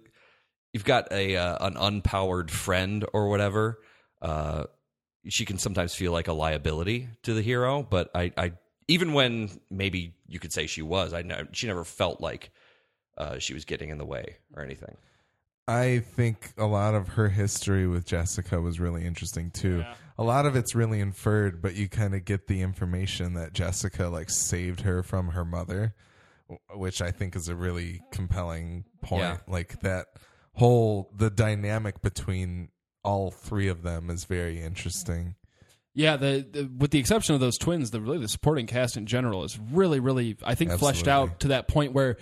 you've got a uh, an unpowered friend or whatever. Uh, she can sometimes feel like a liability to the hero, but I, I even when maybe you could say she was, I ne- she never felt like uh, she was getting in the way or anything. I think a lot of her history with Jessica was really interesting too. A lot of it's really inferred, but you kind of get the information that Jessica like saved her from her mother, which I think is a really compelling point. Yeah. Like that whole the dynamic between all three of them is very interesting. Yeah, the, the with the exception of those twins, the really the supporting cast in general is really, really I think fleshed out to that point where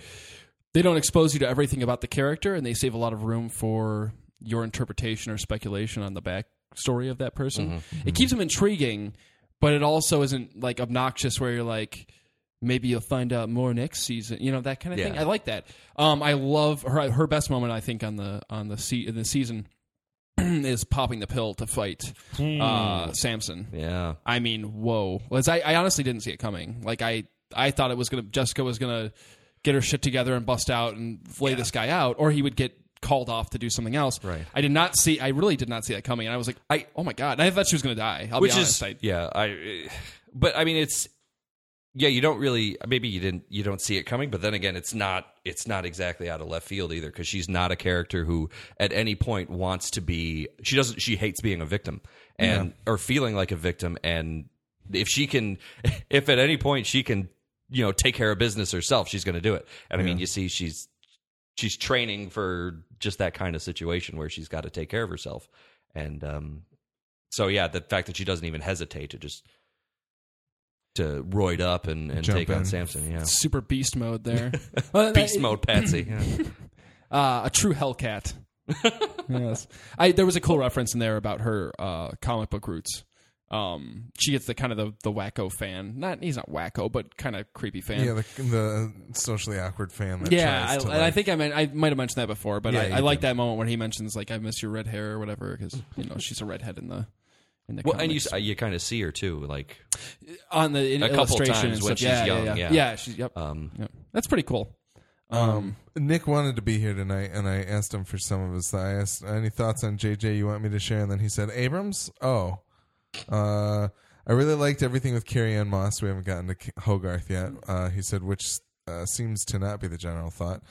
they don't expose you to everything about the character, and they save a lot of room for your interpretation or speculation on the backstory of that person. It keeps them intriguing, but it also isn't like obnoxious where you're like. Maybe you'll find out more next season. You know that kind of thing. I like that. Um, I love her. Her best moment, I think, on the on the se- in the season is popping the pill to fight uh, Samson. Yeah, I mean, whoa. Was I, I honestly didn't see it coming. Like I I thought it was gonna Jessica was gonna get her shit together and bust out and lay this guy out, or he would get called off to do something else. Right. I did not see I really did not see that coming. And I was like, I- oh my god. And I thought she was gonna die. I'll which is I, yeah. I but I mean it's yeah. You don't really maybe you didn't you don't see it coming, but then again, it's not it's not exactly out of left field either because she's not a character who at any point wants to be. She doesn't. She hates being a victim and or feeling like a victim. And if she can, if at any point she can, you know, take care of business herself, she's going to do it. And I mean, you see, she's she's training for just that kind of situation where she's got to take care of herself. And um, so, yeah, the fact that she doesn't even hesitate to just to roid up and, and Jump take on in. Samson, yeah, super beast mode there. Beast mode, Patsy. Yeah. Uh, a true Hellcat. yes, I there was a cool reference in there about her uh, comic book roots. Um, she gets the kind of the, the wacko fan. Not he's not wacko, but kind of creepy fan. Yeah, the, the socially awkward fan. That Yeah, I, tries to, and I think I meant I might have mentioned that before, but Yeah, I, I like that moment when he mentions like I miss your red hair or whatever because you know she's a redhead in the in the Well, and you you kind of see her too, like on the in a couple illustration times when stuff. she's yeah, young, yeah, yeah. yeah, she's yep, um, yep. That's pretty cool. Um, Nick wanted to be here tonight, and I asked him for some of his. I asked any thoughts on JJ you want me to share, and then he said Abrams. Oh, uh, I really liked everything with Carrie-Anne Moss. We haven't gotten to K- Hogarth yet. Uh, he said, which uh, seems to not be the general thought.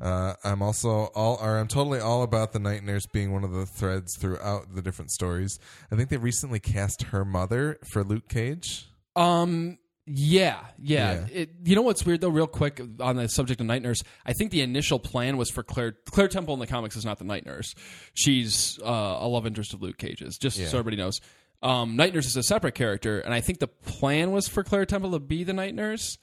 Uh, I'm also all, or I'm totally all about the night nurse being one of the threads throughout the different stories. I think they recently cast her mother for Luke Cage. Um. Yeah, yeah. Yeah. It, you know what's weird though? Real quick on the subject of night nurse, I think the initial plan was for Claire. Claire Temple in the comics is not the night nurse. She's uh, a love interest of Luke Cage's. Just so everybody knows, um, night nurse is a separate character, and I think the plan was for Claire Temple to be the night nurse.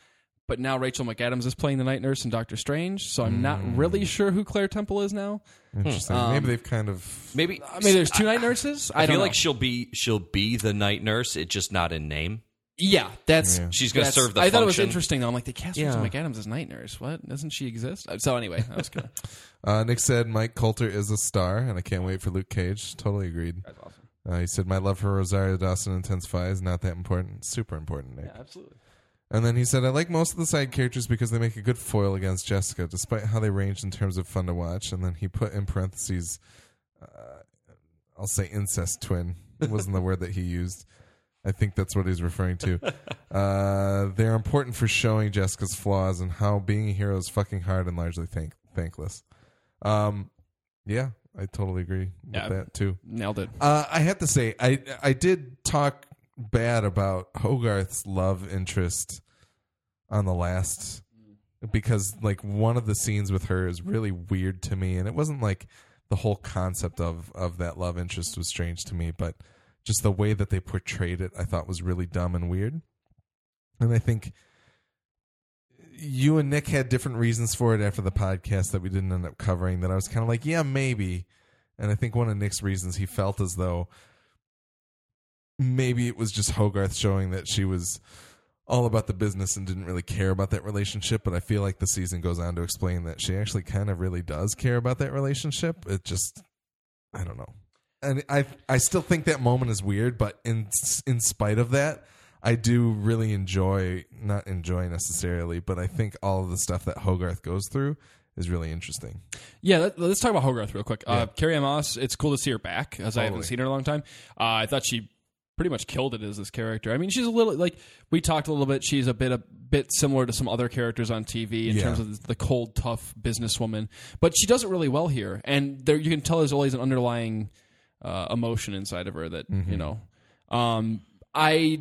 But now Rachel McAdams is playing the night nurse in Doctor Strange, so I'm not really sure who Claire Temple is now. Interesting. Maybe they've kind of. Maybe I mean, there's two night nurses. I, I don't feel know. like she'll be she'll be the night nurse. It just not in name. yeah, that's She's going to That's- serve the I thought it was function. interesting though. I'm like, they cast Yeah. Rachel McAdams as night nurse. What doesn't she exist? Uh, So anyway, I was gonna. Uh, Nick said Mike Colter is a star, and I can't wait for Luke Cage. Totally agreed. That's awesome. Uh, he said, My love for Rosario Dawson intensifies. Not that important. Super important, Nick. Yeah, absolutely. And then he said, I like most of the side characters because they make a good foil against Jessica, despite how they range in terms of fun to watch. And then he put in parentheses, uh, I'll say incest twin. It wasn't the word that he used. I think that's what he's referring to. Uh, they're important for showing Jessica's flaws and how being a hero is fucking hard and largely thank- thankless. Um, yeah, I totally agree with Yeah. that too. Nailed it. Uh, I have to say, I I did talk bad about Hogarth's love interest on the last because like one of the scenes with her is really weird to me, and it wasn't like the whole concept of of that love interest was strange to me, but just the way that they portrayed it, I thought was really dumb and weird. And I think you and Nick had different reasons for it after the podcast that we didn't end up covering. That I was kind of like, yeah, maybe. And I think one of Nick's reasons he felt as though maybe it was just Hogarth showing that she was all about the business and didn't really care about that relationship. But I feel like the season goes on to explain that she actually kind of really does care about that relationship. It just, I don't know. And I, I still think that moment is weird, but in in spite of that, I do really enjoy not enjoy necessarily, but I think all of the stuff that Hogarth goes through is really interesting. Yeah, let, us talk about Hogarth real quick. Yeah. Uh, Carrie-Anne Moss, it's cool to see her back, as I haven't seen her in a long time. Uh, I thought she pretty much killed it as this character. I mean, she's a little like we talked a little bit. She's a bit a bit similar to some other characters on TV in Yeah. terms of the cold, tough businesswoman, but she does it really well here. And there, you can tell there's always an underlying uh, emotion inside of her that Mm-hmm. you know. Um, I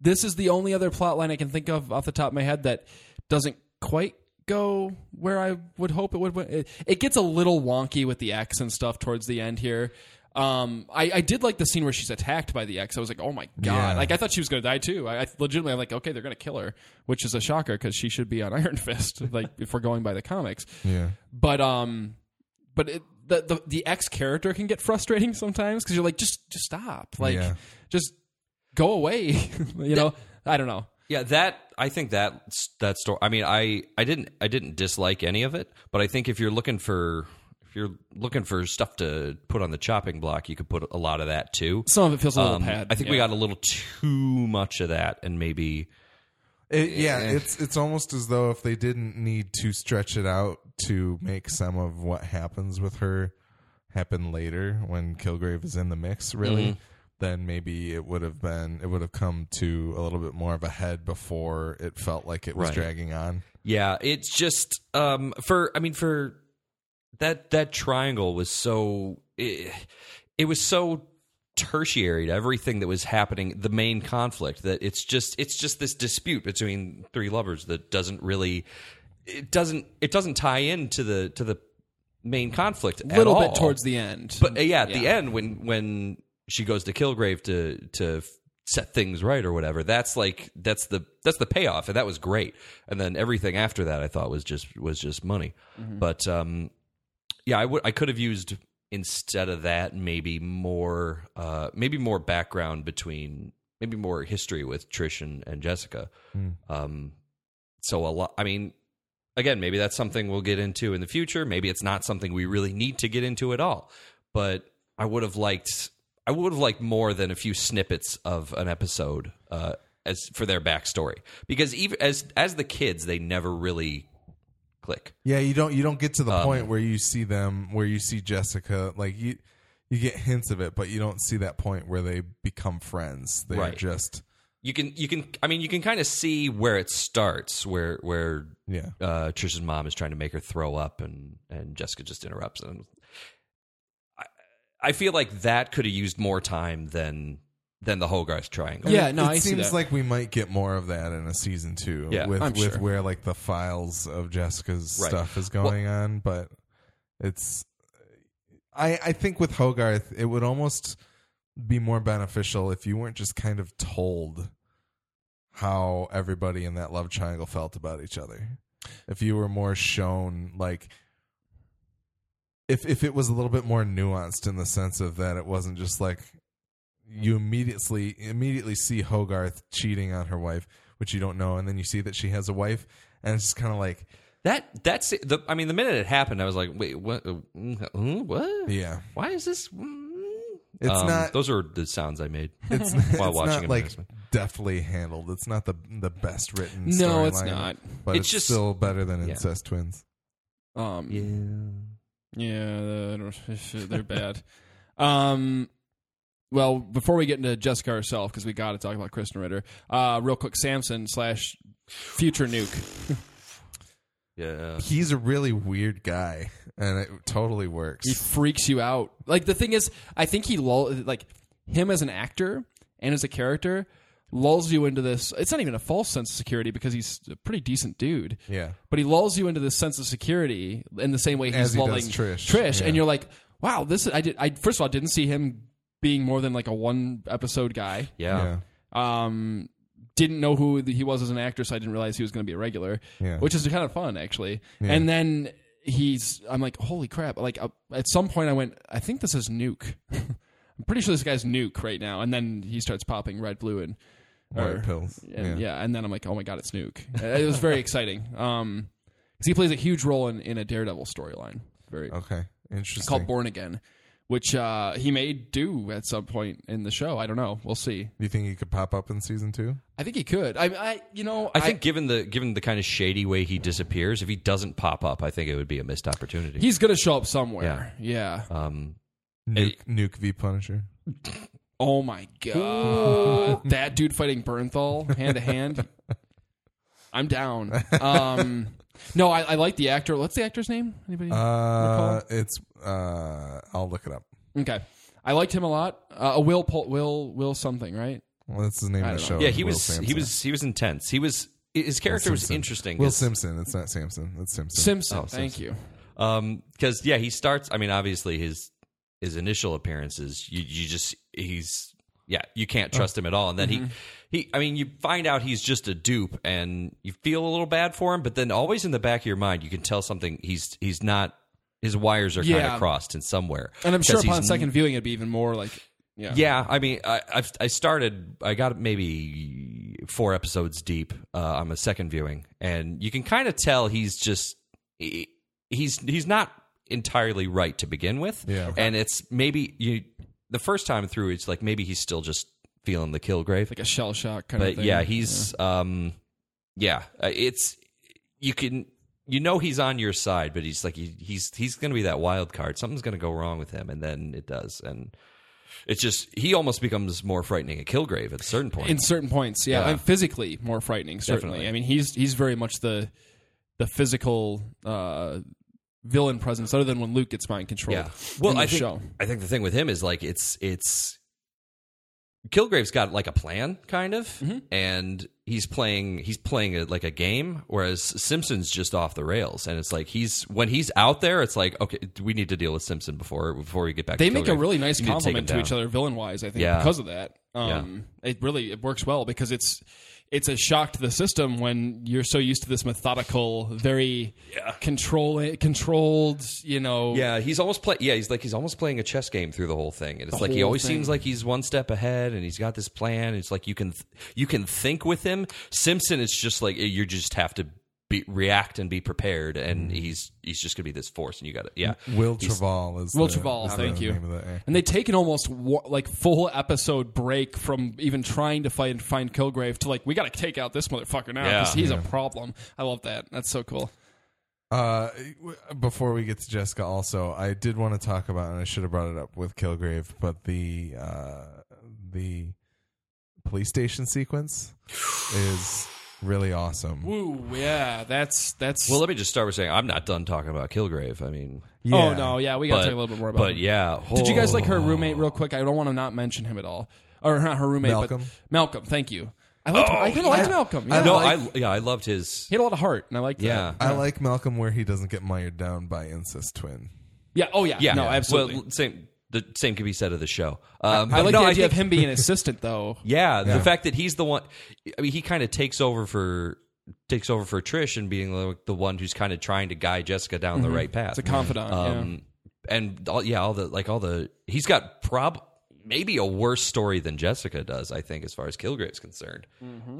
this is the only other plot line I can think of off the top of my head that doesn't quite go where I would hope it would. It, it gets a little wonky with the X and stuff towards the end here. Um, I, I did like the scene where she's attacked by the X. I was like, oh my god! Yeah. Like I thought she was going to die too. I, I legitimately, I'm like, okay, they're going to kill her, which is a shocker because she should be on Iron Fist. like if we're going by the comics, Yeah. but um, but it, the the the X character can get frustrating sometimes because you're like, just just stop, like Yeah. just go away. you know, I don't know. Yeah, that I think that that story. I mean, I I didn't I didn't dislike any of it, but I think if you're looking for if you're looking for stuff to put on the chopping block, you could put a lot of that too. Some of it feels a little Um, pad. I think we got a little too much of that, and maybe It, yeah, it's it's almost as though if they didn't need to stretch it out to make some of what happens with her happen later when Kilgrave is in the mix, really, then maybe it would have been it would have come to a little bit more of a head before it felt like it was Right. dragging on. Yeah, it's just um for I mean for that that triangle was so it, it was so tertiary to everything that was happening the main conflict that it's just it's just this dispute between three lovers that doesn't really it doesn't it doesn't tie into the to the main conflict a little at bit all. towards the end. But uh, yeah, at the end when when she goes to Kilgrave to to set things right or whatever, that's like that's the that's the payoff, and that was great. And then everything after that, I thought was just was just money. But um, yeah, I would I could have used instead of that maybe more uh maybe more background between maybe more history with Trish and, and Jessica. Um, so a lot. I mean, again, maybe that's something we'll get into in the future. Maybe it's not something we really need to get into at all. But I would have liked, I would have liked more than a few snippets of an episode uh, as for their backstory because even as as the kids, they never really click. Yeah, you don't you don't get to the Um, point where you see them where you see Jessica like you you get hints of it, but you don't see that point where they become friends. They're Right. just You can you can I mean you can kind of see where it starts where where yeah. uh, Trish's mom is trying to make her throw up, and and Jessica just interrupts. And I, I feel like that could have used more time than than the Hogarth triangle. Yeah, no, it I seems that. like we might get more of that in a season two. Yeah, with I'm with sure. where like the files of Jessica's Right. stuff is going on, but it's. I I think with Hogarth, it would almost be more beneficial if you weren't just kind of told how everybody in that love triangle felt about each other. If you were more shown like if if it was a little bit more nuanced in the sense of that it wasn't just like you immediately immediately see Hogarth cheating on her wife, which you don't know, and then you see that she has a wife, and it's just kind of like, That that's it. the. I mean, the minute it happened, I was like, wait, what? uh, What? yeah, Why is this? mm? It's Um, not- Those are the sounds I made it's, while it's watching not like Embarrassment. deftly handled. It's not the the best written. No, it's storyline, not. But It's it's, just- still better than yeah. incest twins. Um, Yeah. Yeah, they're, they're bad. Um, well, before we get into Jessica herself, because we got to talk about Krysten Ritter, uh, real quick, Samson slash future nuke. Yeah. He's a really weird guy, and it totally works. He freaks you out. Like the thing is, I think he lull like him as an actor and as a character lulls you into this. It's not even a false sense of security because he's a pretty decent dude. yeah, but he lulls you into this sense of security in the same way he's As he does lulling Trish, yeah. and you're like, wow, this is, I did. I first of all I didn't see him being more than like a one episode guy. Yeah. yeah, Um, didn't know who he was as an actor, so I didn't realize he was going to be a regular, Yeah. which is kind of fun actually. Yeah. And then he's, I'm like, holy crap! Like uh, at some point, I went, I think this is Nuke. I'm pretty sure this guy's Nuke right now. And then he starts popping red, blue, and white or- pills. and, yeah. yeah. and then I'm like, oh my god, it's Nuke. it was very exciting. Um, because he plays a huge role in, in a Daredevil storyline. Very Okay, interesting. it's called Born Again, which uh, he may do at some point in the show. I don't know. We'll see. Do you think he could pop up in season two? I think he could. I, I you know, I think given the given the kind of shady way he disappears, if he doesn't pop up, I think it would be a missed opportunity. he's going to show up somewhere. Yeah. um, Nuke, Nuke v Punisher. Oh my god, that dude fighting Bernthal hand to hand. I'm down. Um, no, I, I like the actor. What's the actor's name? Anybody? Uh, it's uh, I'll look it up. Okay, I liked him a lot. Uh, a Will Pol- Will Will something, right? Well, that's the name I of the don't show. know. yeah, he Will was he Sampson. was he was intense. He was his character was Simpson. interesting. Will 'cause- Simpson. It's not Samson. It's Simpson. Simpson. Oh, thank Simpson. you. Um, because yeah, he starts. I mean, obviously his his initial appearances, you you just he's yeah, you can't trust him at all. And then Mm-hmm. he he, I mean, you find out he's just a dupe, and you feel a little bad for him. But then always in the back of your mind, you can tell something. He's he's not. His wires are kind of crossed in somewhere. And I'm sure upon second viewing, it'd be even more like yeah. Yeah, I mean, I I've, I started. I got maybe four episodes deep uh, on the second viewing, and you can kind of tell he's just he, he's he's not entirely right to begin with. Yeah. and it's maybe you the first time through, it's like maybe he's still just feeling the Kilgrave. like a shell shock kind of But thing. yeah, he's um, yeah, uh, it's you can. You know he's on your side, but he's like he, he's he's going to be that wild card. Something's going to go wrong with him, and then it does, and it's just he almost becomes more frightening at Kilgrave at certain points. in certain points, yeah, Yeah. and physically more frightening. Certainly, Definitely. I mean he's he's very much the the physical uh, villain presence, other than when Luke gets mind controlled. yeah. Well, in the I think show. I think the thing with him is like it's it's Kilgrave's got like a plan, kind of, Mm-hmm. and he's playing he's playing a, like a game, whereas Simpson's just off the rails, and it's like he's when he's out there, it's like okay, we need to deal with Simpson before before we get back. they make a really nice We need to compliment to, each other villain wise. I think Yeah. because of that, um, it really it works well because it's it's a shock to the system when you're so used to this methodical, very control controlled, you know, Yeah, he's almost play. Yeah, he's like he's almost playing a chess game through the whole thing, and it's like he always thing. seems like he's one step ahead, and he's got this plan. It's like you can th- you can think with him. Simpson, it's just like you just have to be, react and be prepared, Mm-hmm. and he's he's just gonna be this force, and you got to yeah. Wil Traval is Will the, Traval, is thank you. Name of the actor. And they take an almost wa- like full episode break from even trying to find find Kilgrave to like we got to take out this motherfucker now because Yeah. he's a problem. I love that. That's so cool. Uh, w- before we get to Jessica, also, I did want to talk about, and I should have brought it up with Kilgrave, but the uh, the police station sequence is really awesome. Woo, yeah, that's that's. Well, let me just start with saying I'm not done talking about Kilgrave. I mean, oh no, yeah, we got to talk a little bit more about. but him. yeah, Did you guys like her oh. roommate real quick? I don't want to not mention him at all. or not her roommate, Malcolm? but Malcolm. Thank you. I liked, I kind of oh, liked Malcolm. Yeah, no, like- I yeah, I loved his. he had a lot of heart, and I liked Yeah. that. I like Malcolm where he doesn't get mired down by incest twin. Yeah. Oh yeah. Yeah, No, absolutely. Well, same. The same could be said of the show. Um, I but like no, the idea think- of him being an assistant, though. Yeah, the fact that he's the one. I mean, he kind of takes over for takes over for Trish and being like the one who's kind of trying to guide Jessica down the right path. It's a confidant. yeah. Um, and all, yeah, all the like all the he's got prob maybe a worse story than Jessica does. I think as far as Kilgrave's concerned.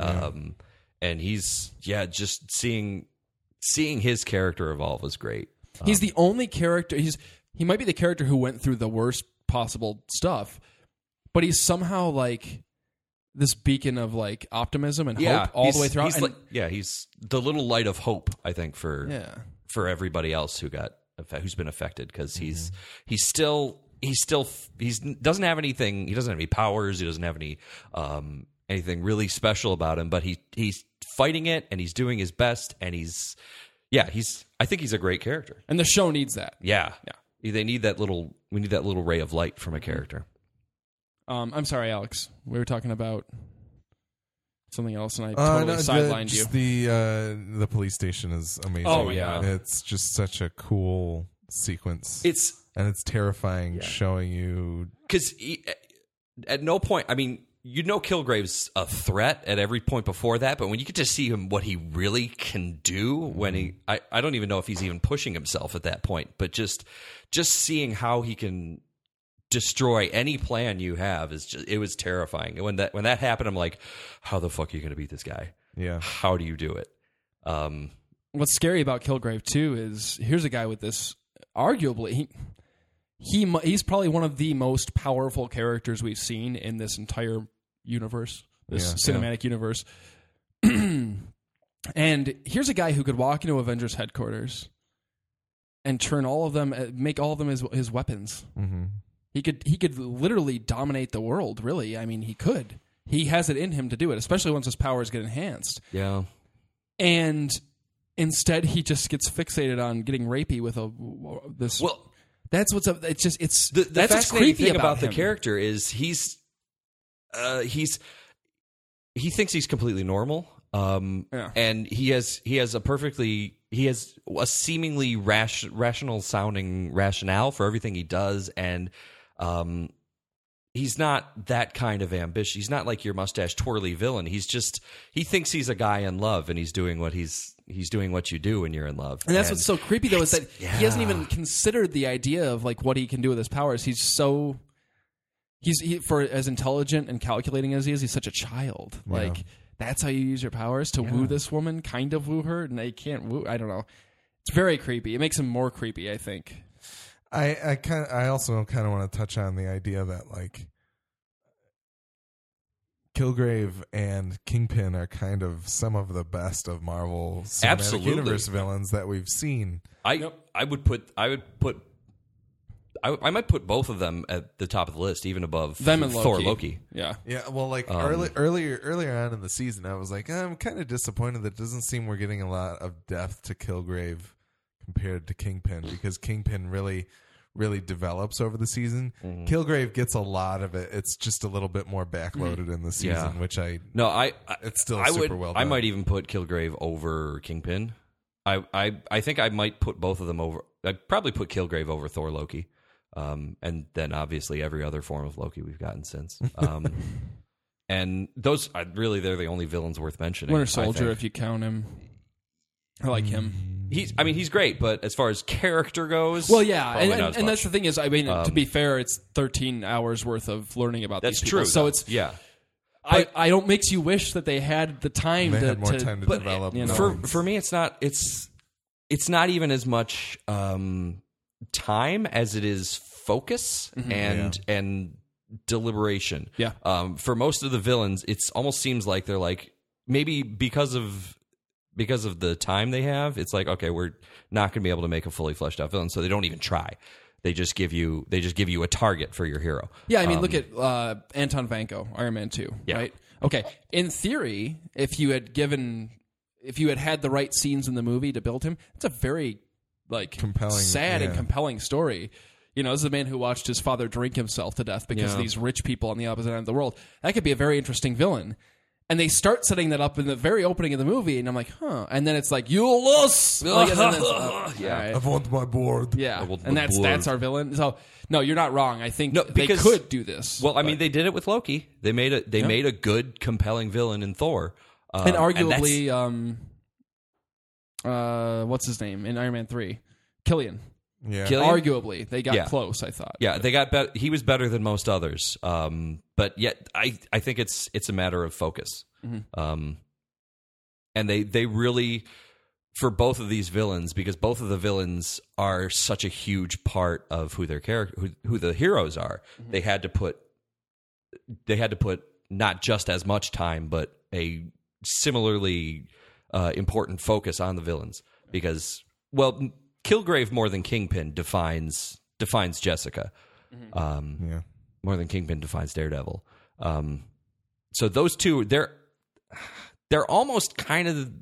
Um, and he's yeah, just seeing seeing his character evolve was great. He's the only character. He's he might be the character who went through the worst possible stuff, but he's somehow like this beacon of like optimism and Yeah, hope all the way throughout. He's And- like, yeah, he's the little light of hope. I think for yeah, for everybody else who got who's been affected because he's he's still he's still he's doesn't have anything he doesn't have any powers he doesn't have any um anything really special about him but he he's fighting it and he's doing his best and he's yeah he's I think he's a great character and the show needs that. yeah Yeah. They need that little we need that little ray of light from a character Um, I'm sorry, Alex. We were talking about something else, and I Uh, totally no, the- sidelined you. The uh, the police station is amazing. Oh, my God. it's just such a cool sequence, it's and it's terrifying, showing you. because at no point, I mean, you know, Kilgrave's a threat at every point before that, but when you get to see him, what he really can do when he, I, I don't even know if he's even pushing himself at that point, but just, just seeing how he can destroy any plan you have is just, it was terrifying. And when that, when that happened, I'm like, how the fuck are you going to beat this guy? Yeah, How do you do it? Um, What's scary about Kilgrave too is here's a guy with this arguably he he he's probably one of the most powerful characters we've seen in this entire universe, this Yeah, cinematic universe. and here's a guy who could walk into Avengers headquarters and turn all of them, uh, make all of them his his weapons. hmm He could he could literally dominate the world. Really, I mean, he could. He has it in him to do it, especially once his powers get enhanced. yeah. And instead, he just gets fixated on getting rapey with a this. Well, that's what's up. It's just it's the, the that's what's creepy thing about, the him. character is he's uh, he's he thinks he's completely normal um, Yeah. and he has he has a perfectly he has a seemingly rash, rational sounding rationale for everything he does and um, he's not that kind of ambitious he's not like your mustache twirly villain he's just he thinks he's a guy in love and he's doing what he's he's doing what you do when you're in love And that's what's so creepy though is that it's- he hasn't even considered the idea of like what he can do with his powers. He's so he's he, for as intelligent and calculating as he is, he's such a child. Like that's how you use your powers to woo this woman, kind of woo her, and they can't woo. I don't know. It's very creepy. It makes him more creepy. I think. I I kind I also kind of want to touch on the idea that like Kilgrave and Kingpin are kind of some of the best of Marvel Cinematic Absolutely. Universe villains that we've seen. I I would put I would put I, I might put both of them at the top of the list, even above Them and Thor Loki. Loki. Yeah. Yeah, well, like Um, early, earlier earlier on in the season, I was like, I'm kind of disappointed that it doesn't seem we're getting a lot of depth to Kilgrave compared to Kingpin because Kingpin really really develops over the season. Mm-hmm. Kilgrave gets a lot of it. It's just a little bit more backloaded in the season, Yeah. which I No, I, I It's still I super would, well I might even put Kilgrave over Kingpin. I, I I think I might put both of them over. I'd probably put Kilgrave over Thor Loki, um, and then obviously every other form of Loki we've gotten since. Um, and those are really they're the only villains worth mentioning. Winter Soldier, if you count him. I like him. he's I mean he's great, but as far as character goes, Well, yeah, probably and, not and, as and much. that's the thing is, I mean, to be fair, it's 13 hours worth of learning about that's these people. true. So though. it's yeah. I, I don't makes you wish that they had the time they to, had more to- time to but, develop. you know. for for me it's not it's it's not even as much um time as it is focus and and deliberation Yeah. um for most of the villains it's almost seems like they're like maybe because of because of the time they have it's like okay we're not going to be able to make a fully fleshed out villain so they don't even try they just give you they just give you a target for your hero Yeah, I mean, look at uh, Anton Vanko, Iron Man Two, Yeah. right? Okay, in theory, if you had given, if you had had the right scenes in the movie to build him, it's a very like Compelling, sad and compelling story. You know, this is a man who watched his father drink himself to death because of Yeah. these rich people on the opposite end of the world. That could be a very interesting villain. And they start setting that up in the very opening of the movie, and I'm like, huh. And then it's like, you lose. Like, and then it's, uh, Yeah. all right. I want my board. Yeah, want and the that's board. that's our villain. So no, you're not wrong. I think No, they could do this. Well, I mean, they did it with Loki. They made a they made a good, compelling villain in Thor, uh, and that's- arguably, um, uh, what's his name in Iron Man three, Killian. Yeah. Killian? Arguably, they got Yeah. close. I thought. Yeah, they got bet- he was better than most others. Um, but yet I I think it's it's a matter of focus. Um, and they they really for both of these villains because both of the villains are such a huge part of who their character who, who the heroes are. They had to put they had to put not just as much time but a similarly uh, important focus on the villains because well Kilgrave more than Kingpin defines defines Jessica um, Yeah. more than Kingpin defines Daredevil. Um, so those two, they're they're almost kind of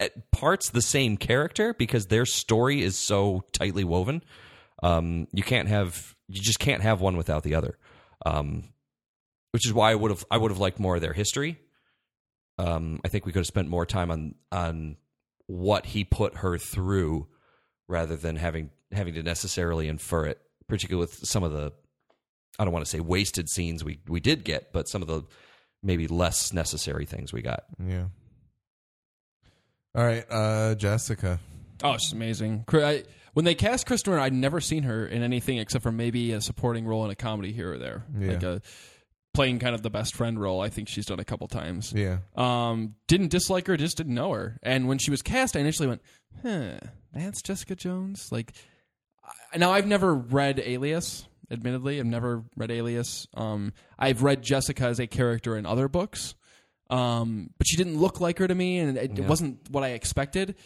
at parts the same character because their story is so tightly woven. Um, you can't have you just can't have one without the other. Um, which is why I would have I would have liked more of their history. Um, I think we could have spent more time on on what he put her through rather than having having to necessarily infer it, particularly with some of the I don't want to say wasted scenes we we did get, but some of the maybe less necessary things we got. Yeah. All right, uh, Jessica. Oh, she's amazing. I, when they cast Krysten Ritter, I'd never seen her in anything except for maybe a supporting role in a comedy here or there, Yeah. like a playing kind of the best friend role. I think she's done a couple times. Yeah. Um, didn't dislike her, just didn't know her. And when she was cast, I initially went, "Huh, that's Jessica Jones." Like, I, now I've never read Alias. Admittedly, I've never read Alias. Um, I've read Jessica as a character in other books, um, but she didn't look like her to me, and it, it wasn't what I expected.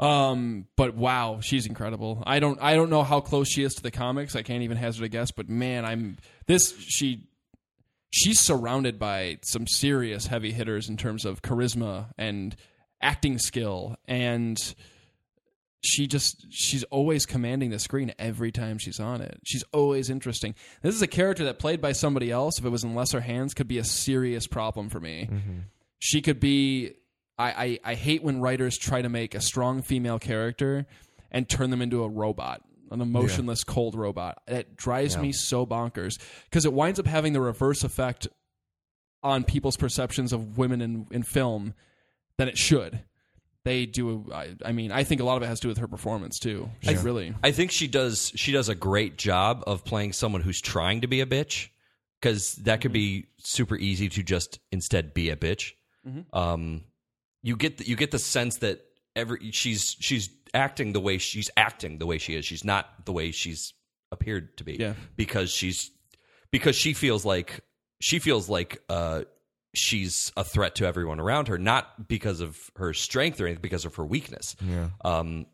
Um, but wow, she's incredible. I don't, I don't know how close she is to the comics. I can't even hazard a guess. But man, I'm this. She she's surrounded by some serious heavy hitters in terms of charisma and acting skill and she just she's always commanding the screen every time she's on it. She's always interesting. This is a character that played by somebody else if it was in lesser hands could be a serious problem for me. Mm-hmm. She could be I, I i hate when writers try to make a strong female character and turn them into a robot an emotionless cold robot it drives me so bonkers. Because it winds up having the reverse effect on people's perceptions of women in, in film than it should. They do I, I mean i think a lot of it has to do with her performance too. She really I think she does she does a great job of playing someone who's trying to be a bitch because that could be super easy to just instead be a bitch. Um, you get the, you get the sense that every she's she's acting the way she's acting the way she is. She's not the way she's appeared to be. Yeah. because she's because she feels like she feels like uh, she's a threat to everyone around her, not because of her strength or anything, because of her weakness Yeah. um,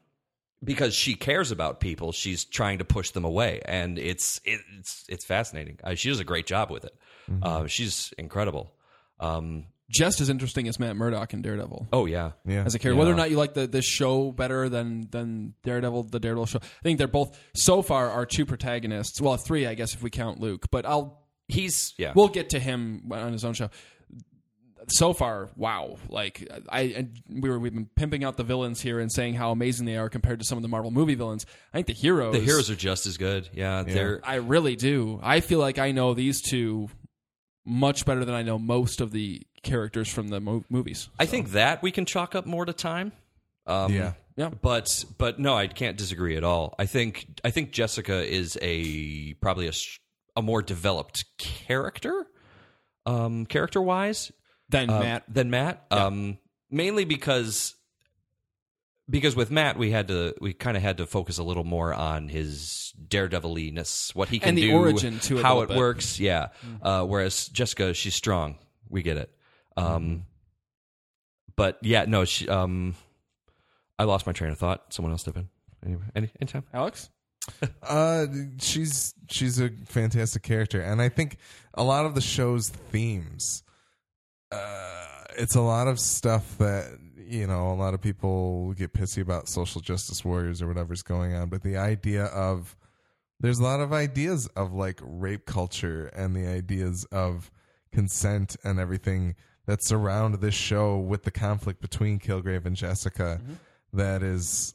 because she cares about people, she's trying to push them away, and it's it, it's it's fascinating. Uh, she does a great job with it. Uh, she's incredible. Um, just as interesting as matt murdock in daredevil oh yeah, Yeah. as a character. Whether or not you like the this show better than than Daredevil, the Daredevil show, I think they're both so far our two protagonists. Well, three, I guess, if we count Luke. But I'll he's yeah. we'll get to him on his own show. So far, wow! Like I, I we were we've been pimping out the villains here and saying how amazing they are compared to some of the Marvel movie villains. I think the heroes, the heroes are just as good. Yeah, they're I really do. I feel like I know these two much better than I know most of the characters from the mo- movies. I think that we can chalk up more to time. Um, Yeah. Yeah. but but no, I can't disagree at all. I think I think Jessica is a probably a more developed character, um, character wise. Then uh, Matt, than Matt. Um, mainly because because with Matt we had to we kind of had to focus a little more on his daredeviliness, what he can And the do, origin to it how it bit. Mm-hmm. works. Yeah. Uh, whereas Jessica, she's strong. We get it. Um, Mm-hmm. but yeah, no. She, um, I lost my train of thought. Someone else step in. Anyway, any anytime. Alex. Uh, she's she's a fantastic character, and I think a lot of the show's themes. Uh, it's a lot of stuff that you know a lot of people get pissy about social justice warriors or whatever's going on, but the idea of there's a lot of ideas of like rape culture and the ideas of consent and everything that surround this show with the conflict between Kilgrave and Jessica that is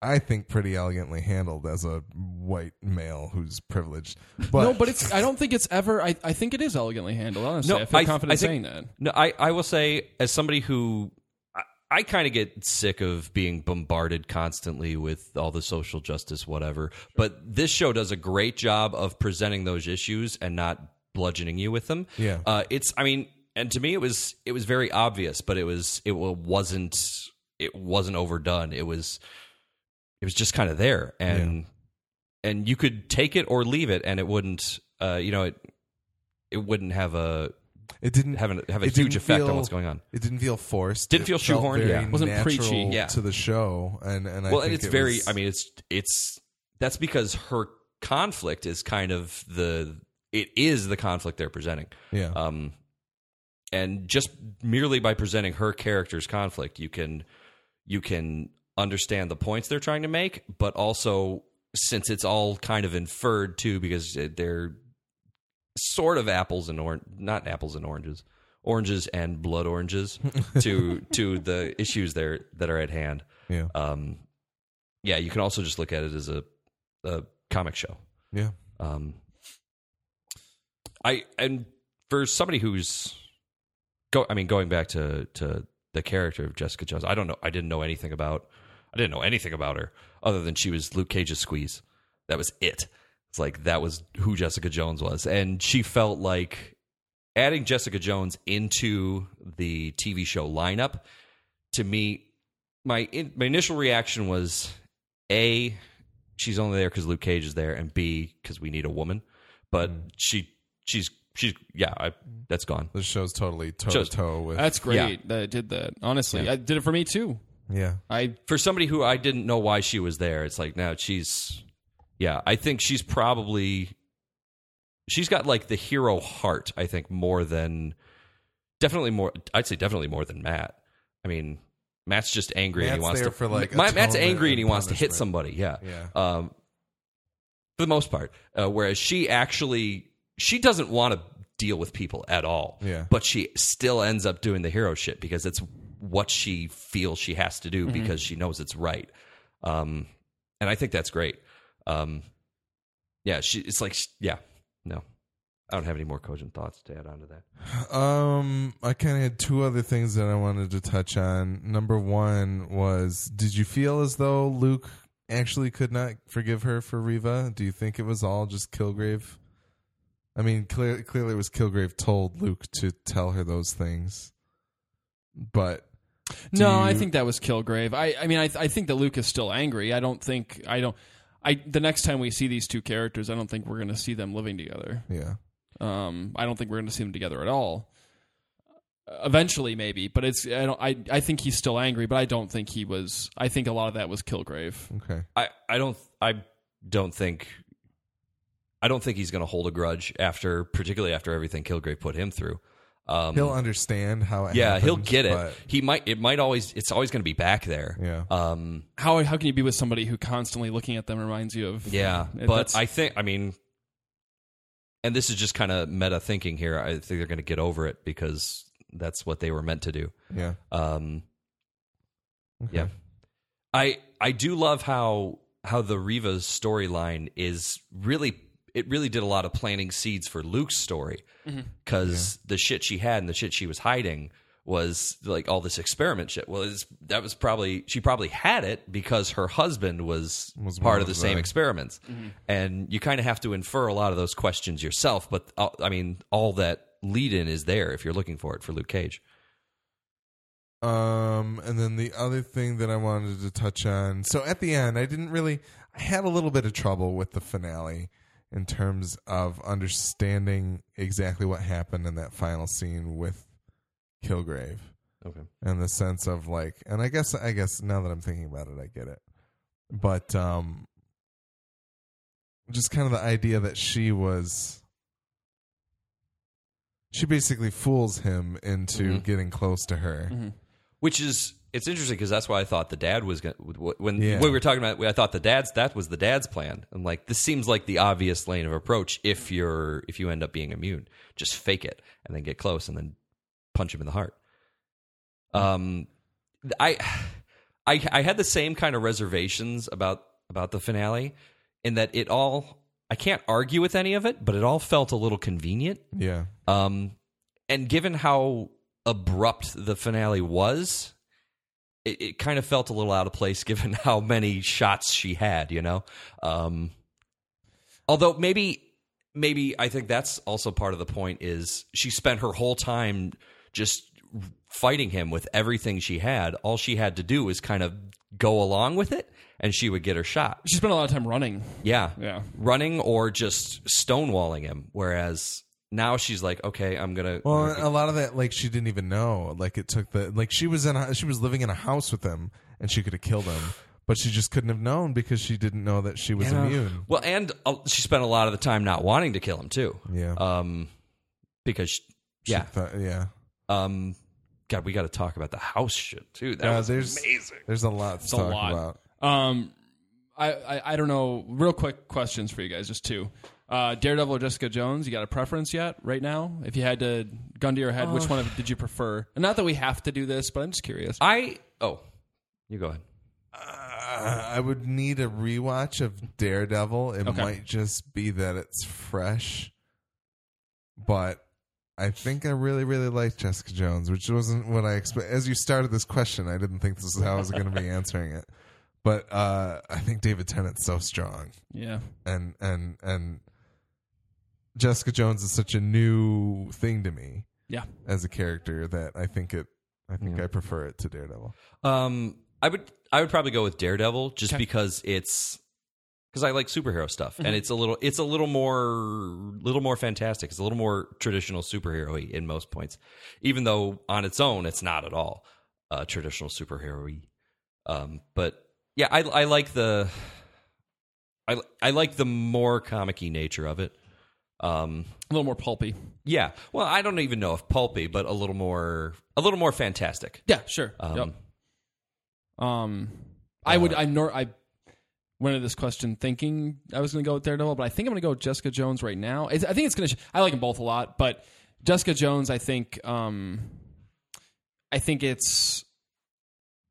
I think pretty elegantly handled as a white male who's privileged. But no, but it's. I don't think it's ever. I, I think it is elegantly handled. Honestly, I feel confident saying think- that. No, I, I will say, as somebody who I, I kind of get sick of being bombarded constantly with all the social justice, whatever. But this show does a great job of presenting those issues and not bludgeoning you with them. Yeah. uh, it's. I mean, and to me, it was it was very obvious, but it was it wasn't it wasn't overdone. It was it was just kind of there, and and you could take it or leave it, and it wouldn't. Uh, you know, it it wouldn't have a it didn't have a, have a huge effect feel- on what's going on. It didn't feel forced. Didn't feel shoehorned, yeah. Wasn't preachy. Yeah. to the show, and and I well, think and it's it very. was- I mean, it's it's that's because her conflict is kind of the it is the conflict they're presenting. yeah, Um, and just merely by presenting her character's conflict, you can you can understand the points they're trying to make, but also since it's all kind of inferred too, because they're sort of apples and orange, not apples and oranges, oranges and blood oranges to to the issues there that are at hand. yeah, Um, yeah, you can also just look at it as a, a comic show. yeah. Um, I and for somebody who's go, I mean, going back to to the character of Jessica Jones, I don't know. I didn't know anything about. I didn't know anything about her other than she was Luke Cage's squeeze. That was it. It's like that was who Jessica Jones was, and she felt like adding Jessica Jones into the TV show lineup. To me, my in, my initial reaction was a she's only there because Luke Cage is there, and B because we need a woman. But mm-hmm. she she's she's yeah, I, that's gone. The show's totally toe-to-toe with. That's great that it did that. Honestly, I did it for me too. yeah, I For somebody who I didn't know why she was there, it's like now she's yeah. I think she's probably she's got like the hero heart. I think more than definitely more. I'd say definitely more than Matt. I mean. Matt's just angry and he Matt's wants there to. for, like, Ma- Matt's atonement angry and and he wants to hit punishment. somebody. Yeah, yeah. um, for the most part. Uh, whereas she actually she doesn't want to deal with people at all. Yeah. but she still ends up doing the hero shit because it's what she feels she has to do Mm-hmm. because she knows it's right. Um, and I think that's great. Um, yeah, she. It's like yeah, no, I don't have any more cogent thoughts to add on to that. Um, I kind of had two other things that I wanted to touch on. Number one was, did you feel as though Luke actually could not forgive her for Reva? Do you think it was all just Kilgrave? I mean, clear, clearly it was Kilgrave told Luke to tell her those things, but do no, I think that was Kilgrave. I I mean, I I think that Luke is still angry. I don't think I don't. I the next time we see these two characters, I don't think we're going to see them living together. yeah, Um, I don't think we're going to see them together at all. Eventually, maybe, but it's I don't I I think he's still angry, but I don't think he was. I think a lot of that was Kilgrave. okay, I I don't I don't think. I don't think he's going to hold a grudge after, particularly after everything Kilgrave put him through. Um, he'll understand how it. yeah, he'll get it. but- He might. It might always. It's always going to be back there. Yeah. Um. How how can you be with somebody who constantly looking at them reminds you of? Yeah. It- But that's- I think. I mean. And this is just kind of meta thinking here. I think they're going to get over it because that's what they were meant to do. yeah, Um. okay. Yeah. I I do love how how the Reva's storyline is really it really did a lot of planting seeds for Luke's story because the shit she had and the shit she was hiding was like all this experiment shit. Well, it's, that was probably she probably had it because her husband was, Was part of the same the- experiments, and you kind of have to infer a lot of those questions yourself. But uh, I mean, all that lead in is there if you're looking for it for Luke Cage. Um, and then the other thing that I wanted to touch on. So at the end, I didn't really. I had a little bit of trouble with the finale in terms of understanding exactly what happened in that final scene with Kilgrave, Okay. and the sense of like, and I guess I guess now that I'm thinking about it, I get it. But um, just kind of the idea that she was. She basically fools him into Mhm. getting close to her. Mhm. which is it's interesting because that's why I thought the dad was going to when Yeah. when we were talking about I thought the dad's that was the dad's plan. I'm like this seems like the obvious lane of approach if you're if you end up being immune, just fake it and then get close and then punch him in the heart. Um, I I I had the same kind of reservations about about the finale in that it all I can't argue with any of it, but it all felt a little convenient. Yeah. Um, and given how abrupt the finale was, it, it kind of felt a little out of place given how many shots she had, you know? Um, although maybe, maybe I think that's also part of the point is she spent her whole time just fighting him with everything she had. All she had to do was kind of go along with it and she would get her shot. She spent a lot of time running. Yeah. Yeah. Running or just stonewalling him. Whereas now she's like, okay, I'm going to. Well, a lot of that, like she didn't even know. Like it took the like she was in a, she was living in a house with them, and she could have killed him, but she just couldn't have known because she didn't know that she was immune. Well, and uh, she spent a lot of the time not wanting to kill him too. Yeah. Um, because she- She yeah. thought- yeah. Um, God, we got to talk about the house shit too. That Yeah, was there's amazing. there's a lot to a talk lot. about. Um, I, I I don't know. Real quick questions for you guys, just two. Uh, Daredevil or Jessica Jones? You got a preference yet? Right now, if you had to gun to your head, which one of, did you prefer? And not that we have to do this, but I'm just curious. I oh, you go ahead. Uh, I would need a rewatch of Daredevil. It Okay. might just be that it's fresh, but I think I really, really like Jessica Jones, which wasn't what I expect. As you started this question, I didn't think this is how I was going to be answering it. But uh, I think David Tennant's so strong, Yeah, and and and Jessica Jones is such a new thing to me yeah. as a character that I think it. I think I prefer it to Daredevil. Um, I would I would probably go with Daredevil just Okay. because it's because I like superhero stuff and it's a little it's a little more little more fantastic. It's a little more traditional superhero in most points, even though on its own it's not at all uh, traditional superhero. Um, but yeah, I I like the I I like the more comic-y nature of it. Um, A little more pulpy. yeah, well, I don't even know if pulpy, but a little more a little more fantastic. Yeah, sure. Um, Yep. Um, I would. I nor I went into this question thinking I was going to go with Daredevil, but I think I'm going to go with Jessica Jones right now. It's, I think it's going to. I like them both a lot, but Jessica Jones, I think. Um, I think it's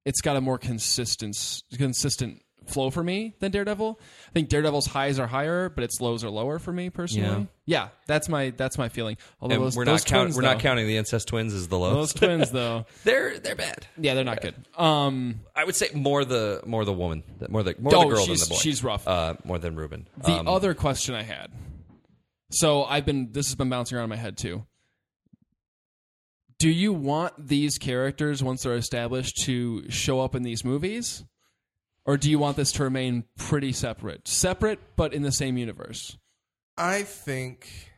it's got a more consistent consistent flow for me than Daredevil. I think Daredevil's highs are higher, but its lows are lower for me personally. Yeah, that's my that's my feeling. Although And those, we're those not count, twins, we're not counting the incest twins as the lows. those twins though. they're they're bad. Yeah, they're not good. Um, I would say more the more the woman, more the more Oh, the girl than the boy. she's rough. Uh, more than Ruben. The Um, other question I had. So I've been this has been bouncing around in my head too. Do you want these characters once they're established to show up in these movies? Or do you want this to remain pretty separate? Separate but in the same universe. I think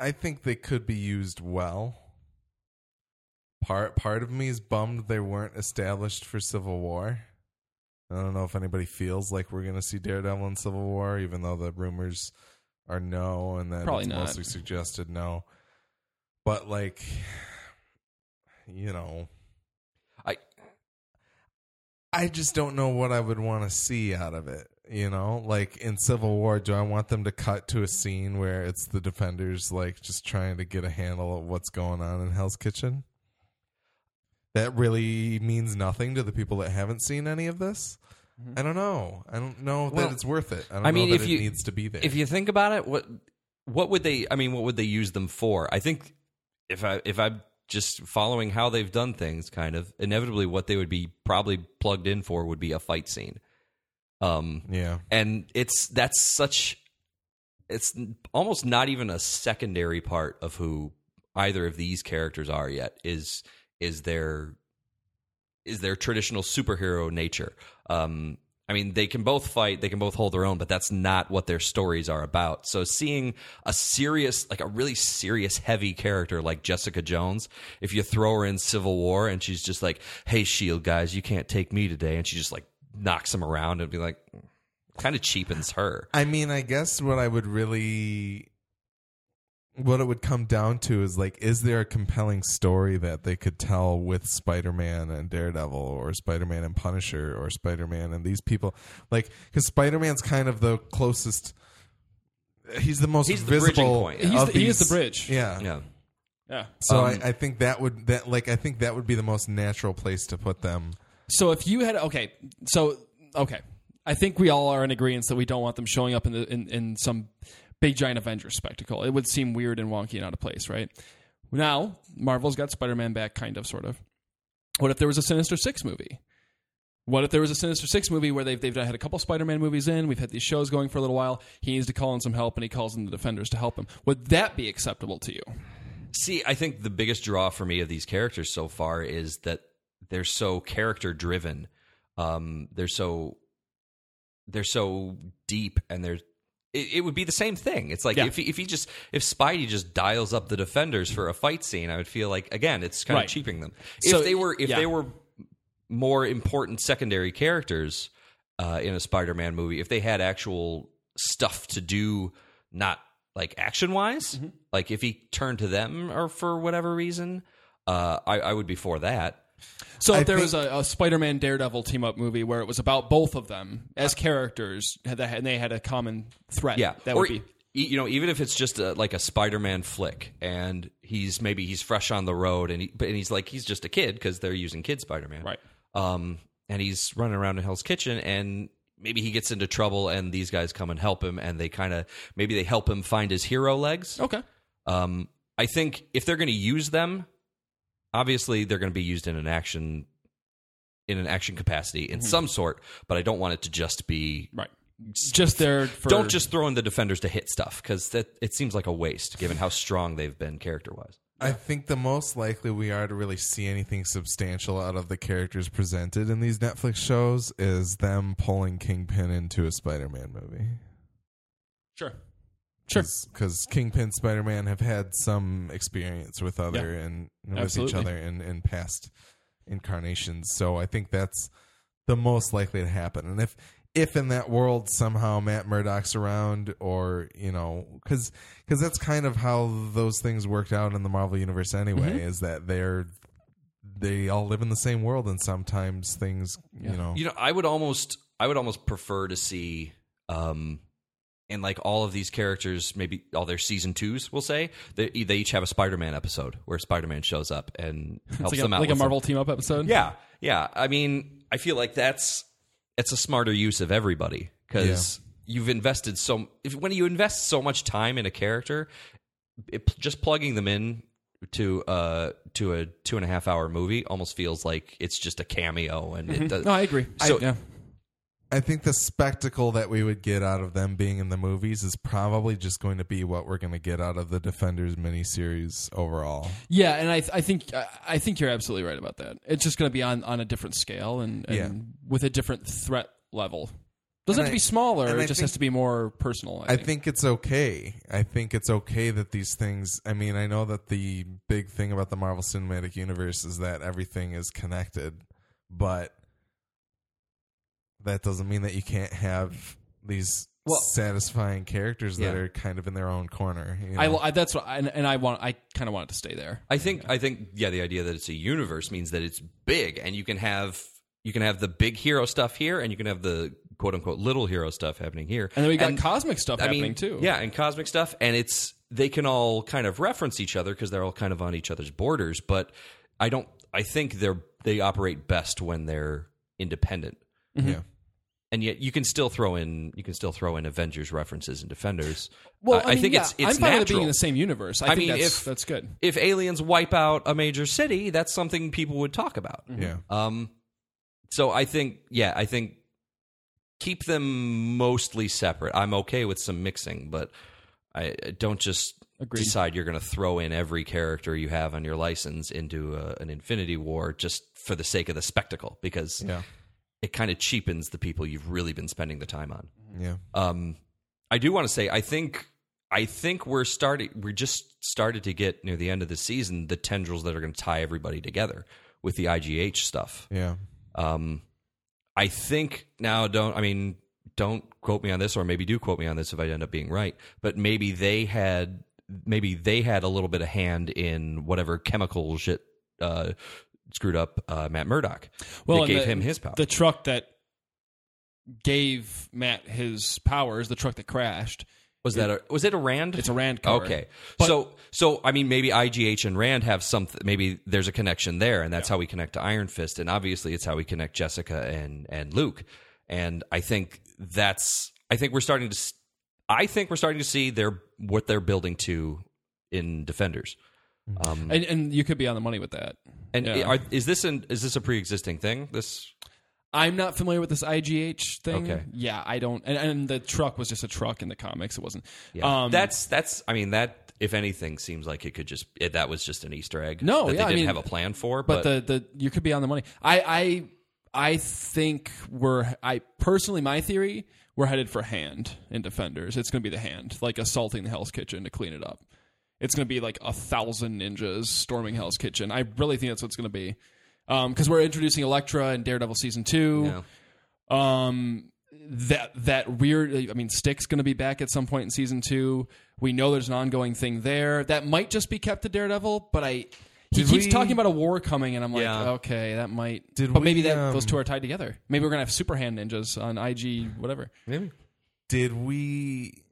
I think they could be used well. Part part of me is bummed they weren't established for Civil War. I don't know if anybody feels like we're going to see Daredevil in Civil War, even though the rumors are no, and that Probably it's not. mostly suggested no. But like, you know, I just don't know what I would want to see out of it. You know, like in Civil War, do I want them to cut to a scene where it's the defenders like just trying to get a handle of what's going on in Hell's Kitchen? That really means nothing to the people that haven't seen any of this. Mm-hmm. I don't know. I don't know Well, that it's worth it. I don't I mean, know if that you it needs to be there. if you think about it, what what would they? I mean, what would they use them for? I think if I if I'm just following how they've done things, kind of inevitably, what they would be probably plugged in for would be a fight scene. Um, yeah, and it's that's such it's almost not even a secondary part of who either of these characters are yet is is their is their traditional superhero nature um I mean, they can both fight, they can both hold their own, but that's not what their stories are about. So, seeing a serious, like a really serious, heavy character like Jessica Jones, if you throw her in Civil War and she's just like, hey, Shield guys, you can't take me today, and she just like knocks them around and be like, mm, kind of cheapens her. I mean, I guess what I would really what it would come down to is like, is there a compelling story that they could tell with Spider Man and Daredevil, or Spider Man and Punisher, or Spider Man and these people? Like, because Spider Man's kind of the closest. He's the most He's the bridging visible. point. He's of the- he is these- the bridge. Yeah. Yeah. Yeah. So Um, I, I think that would that like I think that would be the most natural place to put them. So if you had okay, so okay, I think we all are in agreement that we don't want them showing up in the in, in some big giant Avengers spectacle. It would seem weird and wonky and out of place, right? Now Marvel's got Spider-Man back, kind of, sort of. What if there was a Sinister Six movie? What if there was a Sinister Six movie where they've they've had a couple Spider-Man movies in? We've had these shows going for a little while. He needs to call in some help, and he calls in the Defenders to help him. Would that be acceptable to you? See, I think the biggest draw for me of these characters so far is that they're so character driven. Um, they're so they're so deep, and they're it, it would be the same thing. It's like Yeah. if he, if he just if Spidey just dials up the defenders for a fight scene, I would feel like again it's kind Right. of cheaping them. So, if they were if yeah. they were more important secondary characters uh, in a Spider-Man movie, if they had actual stuff to do, not like action wise, Mm-hmm. like if he turned to them or for whatever reason, uh, I, I would be for that. So if there think- was a, a Spider-Man Daredevil team up movie where it was about both of them as characters, and they had a common threat, Yeah, that or would be you know even if it's just a, like a Spider-Man flick and he's maybe he's fresh on the road and he but and he's like he's just a kid because they're using kid Spider-Man, right. um, and he's running around in Hell's Kitchen, and maybe he gets into trouble, and these guys come and help him, and they kind of maybe they help him find his hero legs. Okay, Um, I think if they're going to use them, obviously they're going to be used in an action in an action capacity in mm-hmm. some sort, but I don't want it to just be. right. Just there for Don't just throw in the defenders to hit stuff because that it seems like a waste given how strong they've been character wise. I think the most likely we are to really see anything substantial out of the characters presented in these Netflix shows is them pulling Kingpin into a Spider-Man movie. sure, sure. because Kingpin Spider Man have had some experience with other and with Absolutely. each other in, in past incarnations. So I think that's the most likely to happen. And if if in that world somehow Matt Murdock's around, or you know, because because that's kind of how those things worked out in the Marvel universe anyway, is that they're they all live in the same world, and sometimes things you know. You know, I would almost I would almost prefer to see um and like all of these characters, maybe all their season twos, we'll say they, they each have a Spider-Man episode where Spider-Man shows up and helps like, them a, out. like a Marvel team up episode. Yeah, yeah. I mean, I feel like that's it's a smarter use of everybody because you've invested so. If when you invest so much time in a character, it, just plugging them in to uh to a two and a half hour movie almost feels like it's just a cameo and it does. No, I agree. So- I, yeah. I think the spectacle that we would get out of them being in the movies is probably just going to be what we're going to get out of the Defenders miniseries overall. Yeah, and I, I think I- I think you're absolutely right about that. It's just going to be on, on a different scale and, and Yeah. with a different threat level. Doesn't And have to I- be smaller. It just think- has to be more personal. I, I think. think it's okay. I think it's okay that these things. I mean, I know that the big thing about the Marvel Cinematic Universe is that everything is connected, but that doesn't mean that you can't have these Well- satisfying characters that Yeah. are kind of in their own corner. you I, know? I that's what and, and I want. I kind of want it to stay there. I think I think yeah, the idea that it's a universe means that it's big, and you can have you can have the big hero stuff here, and you can have the quote unquote little hero stuff happening here, And then we got cosmic stuff I happening mean, too. Yeah, and cosmic stuff, and it's they can all kind of reference each other because they're all kind of on each other's borders. But I don't. I think they're they operate best when they're independent, yeah. And yet you can still throw in you can still throw in Avengers references and Defenders. Well, I, I, mean, think yeah, it's it's I'm fine with it being in the same universe. I, I think mean, that's, if- that's good. if aliens wipe out a major city, that's something people would talk about. Yeah. Um, so I think, yeah, I think keep them mostly separate. I'm okay with some mixing, but I I don't just Agreed. decide you're going to throw in every character you have on your license into a, an Infinity War just for the sake of the spectacle because Yeah. It kind of cheapens the people you've really been spending the time on. Yeah. Um, I do want to say, I think, I think we're starting. We just started to get near the end of the season the tendrils that are going to tie everybody together with the IGH stuff. Yeah. Um, I think now, don't I mean, don't quote me on this, or maybe do quote me on this if I end up being right. But maybe they had maybe they had a little bit of hand in whatever chemical shit uh, screwed up uh, Matt Murdock. Well, that gave the- him his power. The truck that gave Matt his powers, the truck that crashed, was that a, was it a Rand? it's a Rand car. Okay, But- so so I mean maybe IGH and Rand have something. Maybe there's a connection there, and that's how we connect to Iron Fist, and obviously it's how we connect Jessica and and Luke. And I think that's I think we're starting to s- I think we're starting to see their what they're building to in Defenders. Um, And, and you could be on the money with that. and yeah. are, is this an is this a pre existing thing? This I'm not familiar with this IGH thing. Okay. Yeah, I don't. And, and the truck was just a truck in the comics. It wasn't. yeah, Um, that's that's I mean that if anything seems like it could just it, that was just an Easter egg. No, that yeah, I they didn't mean, have a plan for, but, but, the the you could be on the money. I I I think we're I personally my theory we're headed for hand in defenders. It's going to be the hand like assaulting the Hell's Kitchen to clean it up. It's going to be like a thousand ninjas storming Hell's Kitchen. I really think that's what it's going to be because we're introducing Elektra in Daredevil season two. Yeah. Um, that that weird. I mean, Stick's going to be back at some point in season two. We know there's an ongoing thing there that might just be kept to Daredevil, but I. He Did keeps we- talking about a war coming, and I'm like, Yeah. okay, that might. Did but maybe that um, those two are tied together. Maybe we're gonna have super hand ninjas on IG, whatever. maybe. Did we?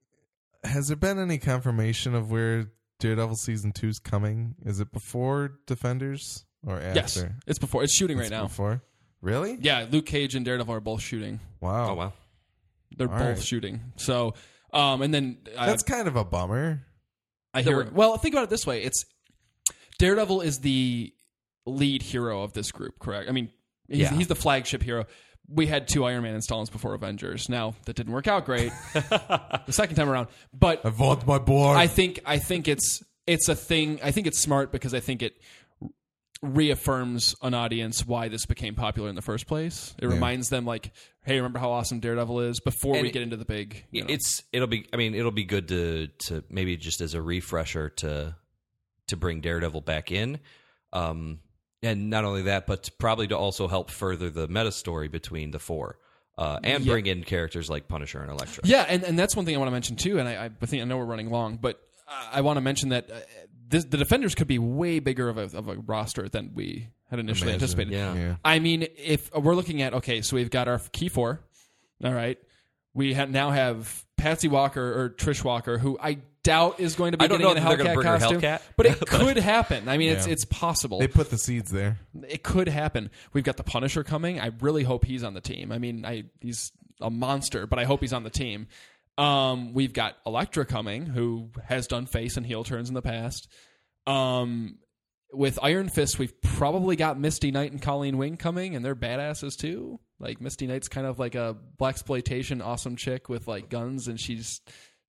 Has there been any confirmation of where Daredevil season two's coming? Is it before Defenders or after? Yes, it's before. It's shooting It's right now. Before? Really? Yeah, Luke Cage and Daredevil are both shooting. Wow. Oh wow. They're All both right. shooting. So, um, and then I, That's kind of a bummer. I There hear. were- well, think about it this way: it's Daredevil is the lead hero of this group, correct? I mean, he's, Yeah. he's the flagship hero. We had two Iron Man installments before Avengers. Now that didn't work out great the second time around, but I want my board. I think I think it's it's a thing. I think it's smart because I think it reaffirms an audience why this became popular in the first place. It reminds them like, hey, remember how awesome Daredevil is before And we it- get into the big. You know. It's it'll be I mean it'll be good to to maybe just as a refresher to to bring Daredevil back in. Um and not only that but probably to also help further the meta story between the four. Uh, and Yeah. bring in characters like Punisher and Elektra. Yeah, and, and that's one thing I want to mention too. And I, I think I know we're running long, but I, I want to mention that uh, this, the defenders could be way bigger of a, of a roster than we had initially Imagine. anticipated. Yeah. Yeah. I mean, if we're looking at okay, so we've got our key four. All right, we ha- now have Patsy Walker or Trish Walker, who I doubt is going to be I don't getting know in a they're Hellcat gonna bring her costume, Hellcat. but it could happen. I mean, it's Yeah. it's possible. They put the seeds there. it could happen. We've got the Punisher coming. I really hope he's on the team. I mean, I he's a monster, but I hope he's on the team. Um, we've got Elektra coming, who has done face and heel turns in the past. Um, with Iron Fist, we've probably got Misty Knight and Colleen Wing coming, and they're badasses too. Like Misty Knight's kind of like a blaxploitation awesome chick with like guns, and she's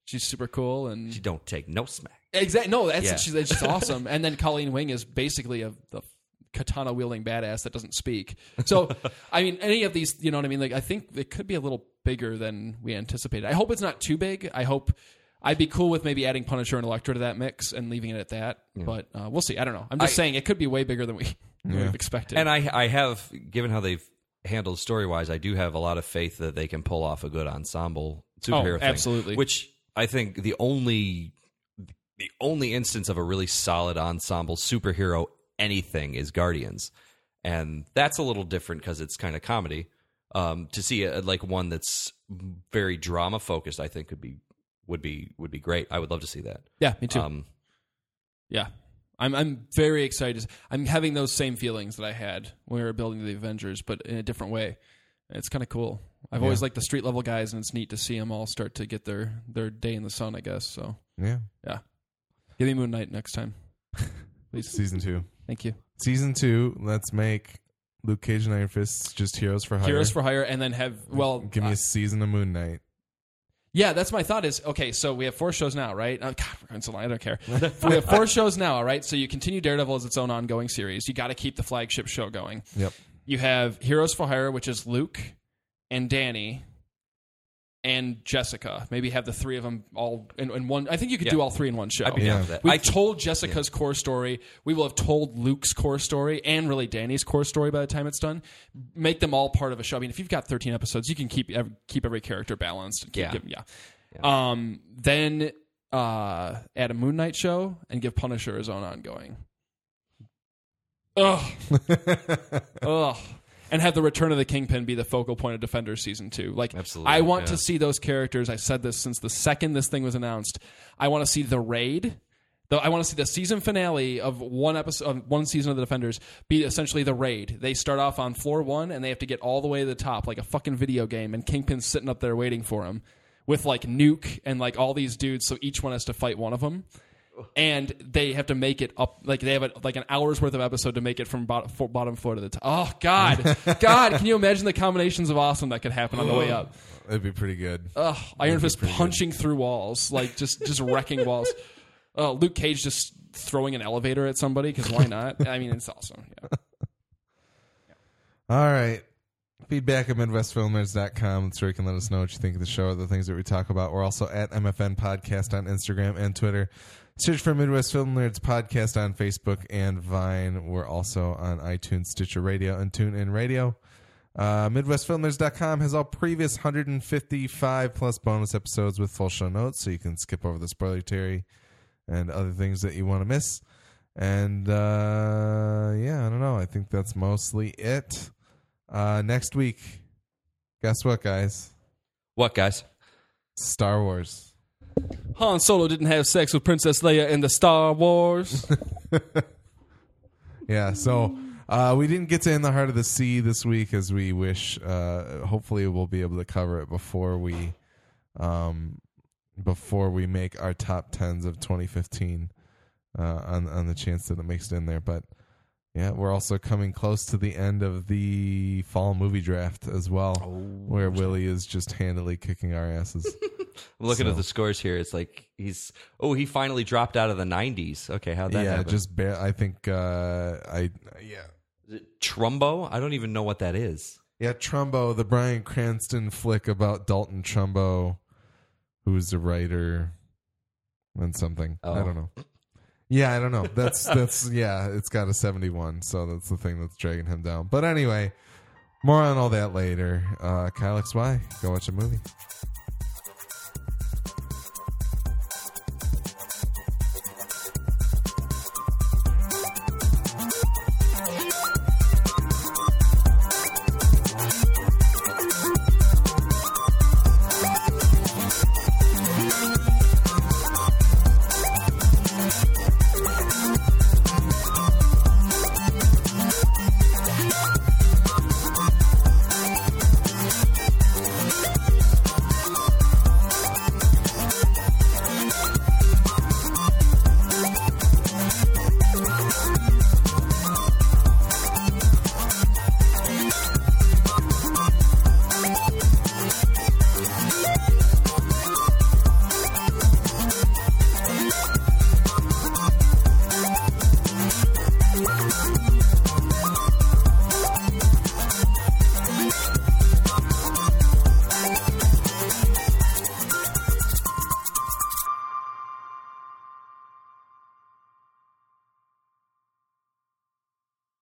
she's super cool and she don't take no smack. Exactly. No, that's Yeah. she's, that's just awesome. And then Colleen Wing is basically a the katana wielding badass that doesn't speak. So, I mean, any of these, you know what I mean? Like, I think it could be a little bigger than we anticipated. I hope it's not too big. I hope I'd be cool with maybe adding Punisher and Elektra to that mix and leaving it at that. But uh, we'll see. I don't know. I'm just I- saying it could be way bigger than we would have expected. And I I have given how they've handled story wise, I do have a lot of faith that they can pull off a good ensemble superhero Oh, thing. absolutely. Which I think the only the only instance of a really solid ensemble superhero anything is Guardians. And that's a little different because it's kind of comedy. Um, to see a, like one that's very drama focused, I think could be would be would be great. I would love to see that. yeah, me too. Um, Yeah. I'm I'm very excited. I'm having those same feelings that I had when we were building the Avengers, but in a different way. It's kind of cool. I've always liked the street level guys, and it's neat to see them all start to get their their day in the sun. I guess so. Yeah. Yeah. Give me Moon Knight next time, please. Season two. Thank you. Season two. Let's make Luke Cage and Iron Fist just heroes for hire. Heroes for Hire, and then have well. Give me uh, a season of Moon Knight. Yeah, that's my thought. Is okay. So we have four shows now, right? Oh, God, we're going so long. I don't care. we have four shows now, all right. So you continue Daredevil as its own ongoing series. You got to keep the flagship show going. Yep. You have Heroes for Hire, which is Luke and Danny and Jessica. Maybe have the three of them all in, in one. I think you could do all three in one show. I'd be down for that. We've I- told Jessica's core story. We will have told Luke's core story and really Danny's core story by the time it's done. Make them all part of a show. I mean, if you've got 13 episodes, you can keep every, keep every character balanced. Keep, Yeah. give- yeah. Um, then uh, add a Moon Knight show and give Punisher his own ongoing. Ugh. Ugh. And have the return of the Kingpin be the focal point of Defenders season two. Like, Absolutely, I want yeah. to see those characters. I said this since the second this thing was announced. I want to see the raid. Though I want to see the season finale of one episode, of one season of the Defenders be essentially the raid. They start off on floor one and they have to get all the way to the top, like a fucking video game, and Kingpin's sitting up there waiting for him with like Nuke and like all these dudes. So each one has to fight one of them and they have to make it up like they have a, like an hour's worth of episode to make it from bottom, fo- bottom floor to the top. Oh God, God! Can you imagine the combinations of awesome that could happen on the way up? It'd be pretty good. Ugh, Iron Fist punching through walls, like just just wrecking walls. Uh, Luke Cage just throwing an elevator at somebody because why not? I mean, it's awesome. Yeah. All right. Feedback at MidwestFilmNerds.com. That's where you can let us know what you think of the show, the things that we talk about. We're also at MFN Podcast on Instagram and Twitter. Search for Midwest Film Nerds Podcast on Facebook and Vine. We're also on iTunes, Stitcher Radio, and TuneIn Radio. Uh, MidwestFilmNerds.com has all previous 155 plus bonus episodes with full show notes, so you can skip over the spoiler terry and other things that you want to miss. And uh, yeah, I don't know. I think that's mostly it. Uh, next week, guess what, guys? What guys? Star Wars. Han Solo didn't have sex with Princess Leia in the Star Wars. Yeah, so uh, we didn't get to In the Heart of the Sea this week as we wish. Uh, hopefully, we'll be able to cover it before we, um, before we make our top tens of 2015. Uh, on on the chance that it makes it in there, but yeah, we're also coming close to the end of the fall movie draft as well, where Willie is just handily kicking our asses. I'm looking So- at the scores here. It's like he's oh he finally dropped out of the 90s. Okay, how'd that yeah, happen? just bare. I think uh, I yeah. Is it Trumbo? I don't even know what that is. Yeah, Trumbo, the Bryan Cranston flick about Dalton Trumbo, who's a writer and something. I Oh. don't know. Yeah, I don't know. That's that's yeah, it's got a 71, so that's the thing that's dragging him down. But anyway, more on all that later. Uh Kyle XY, go watch a movie.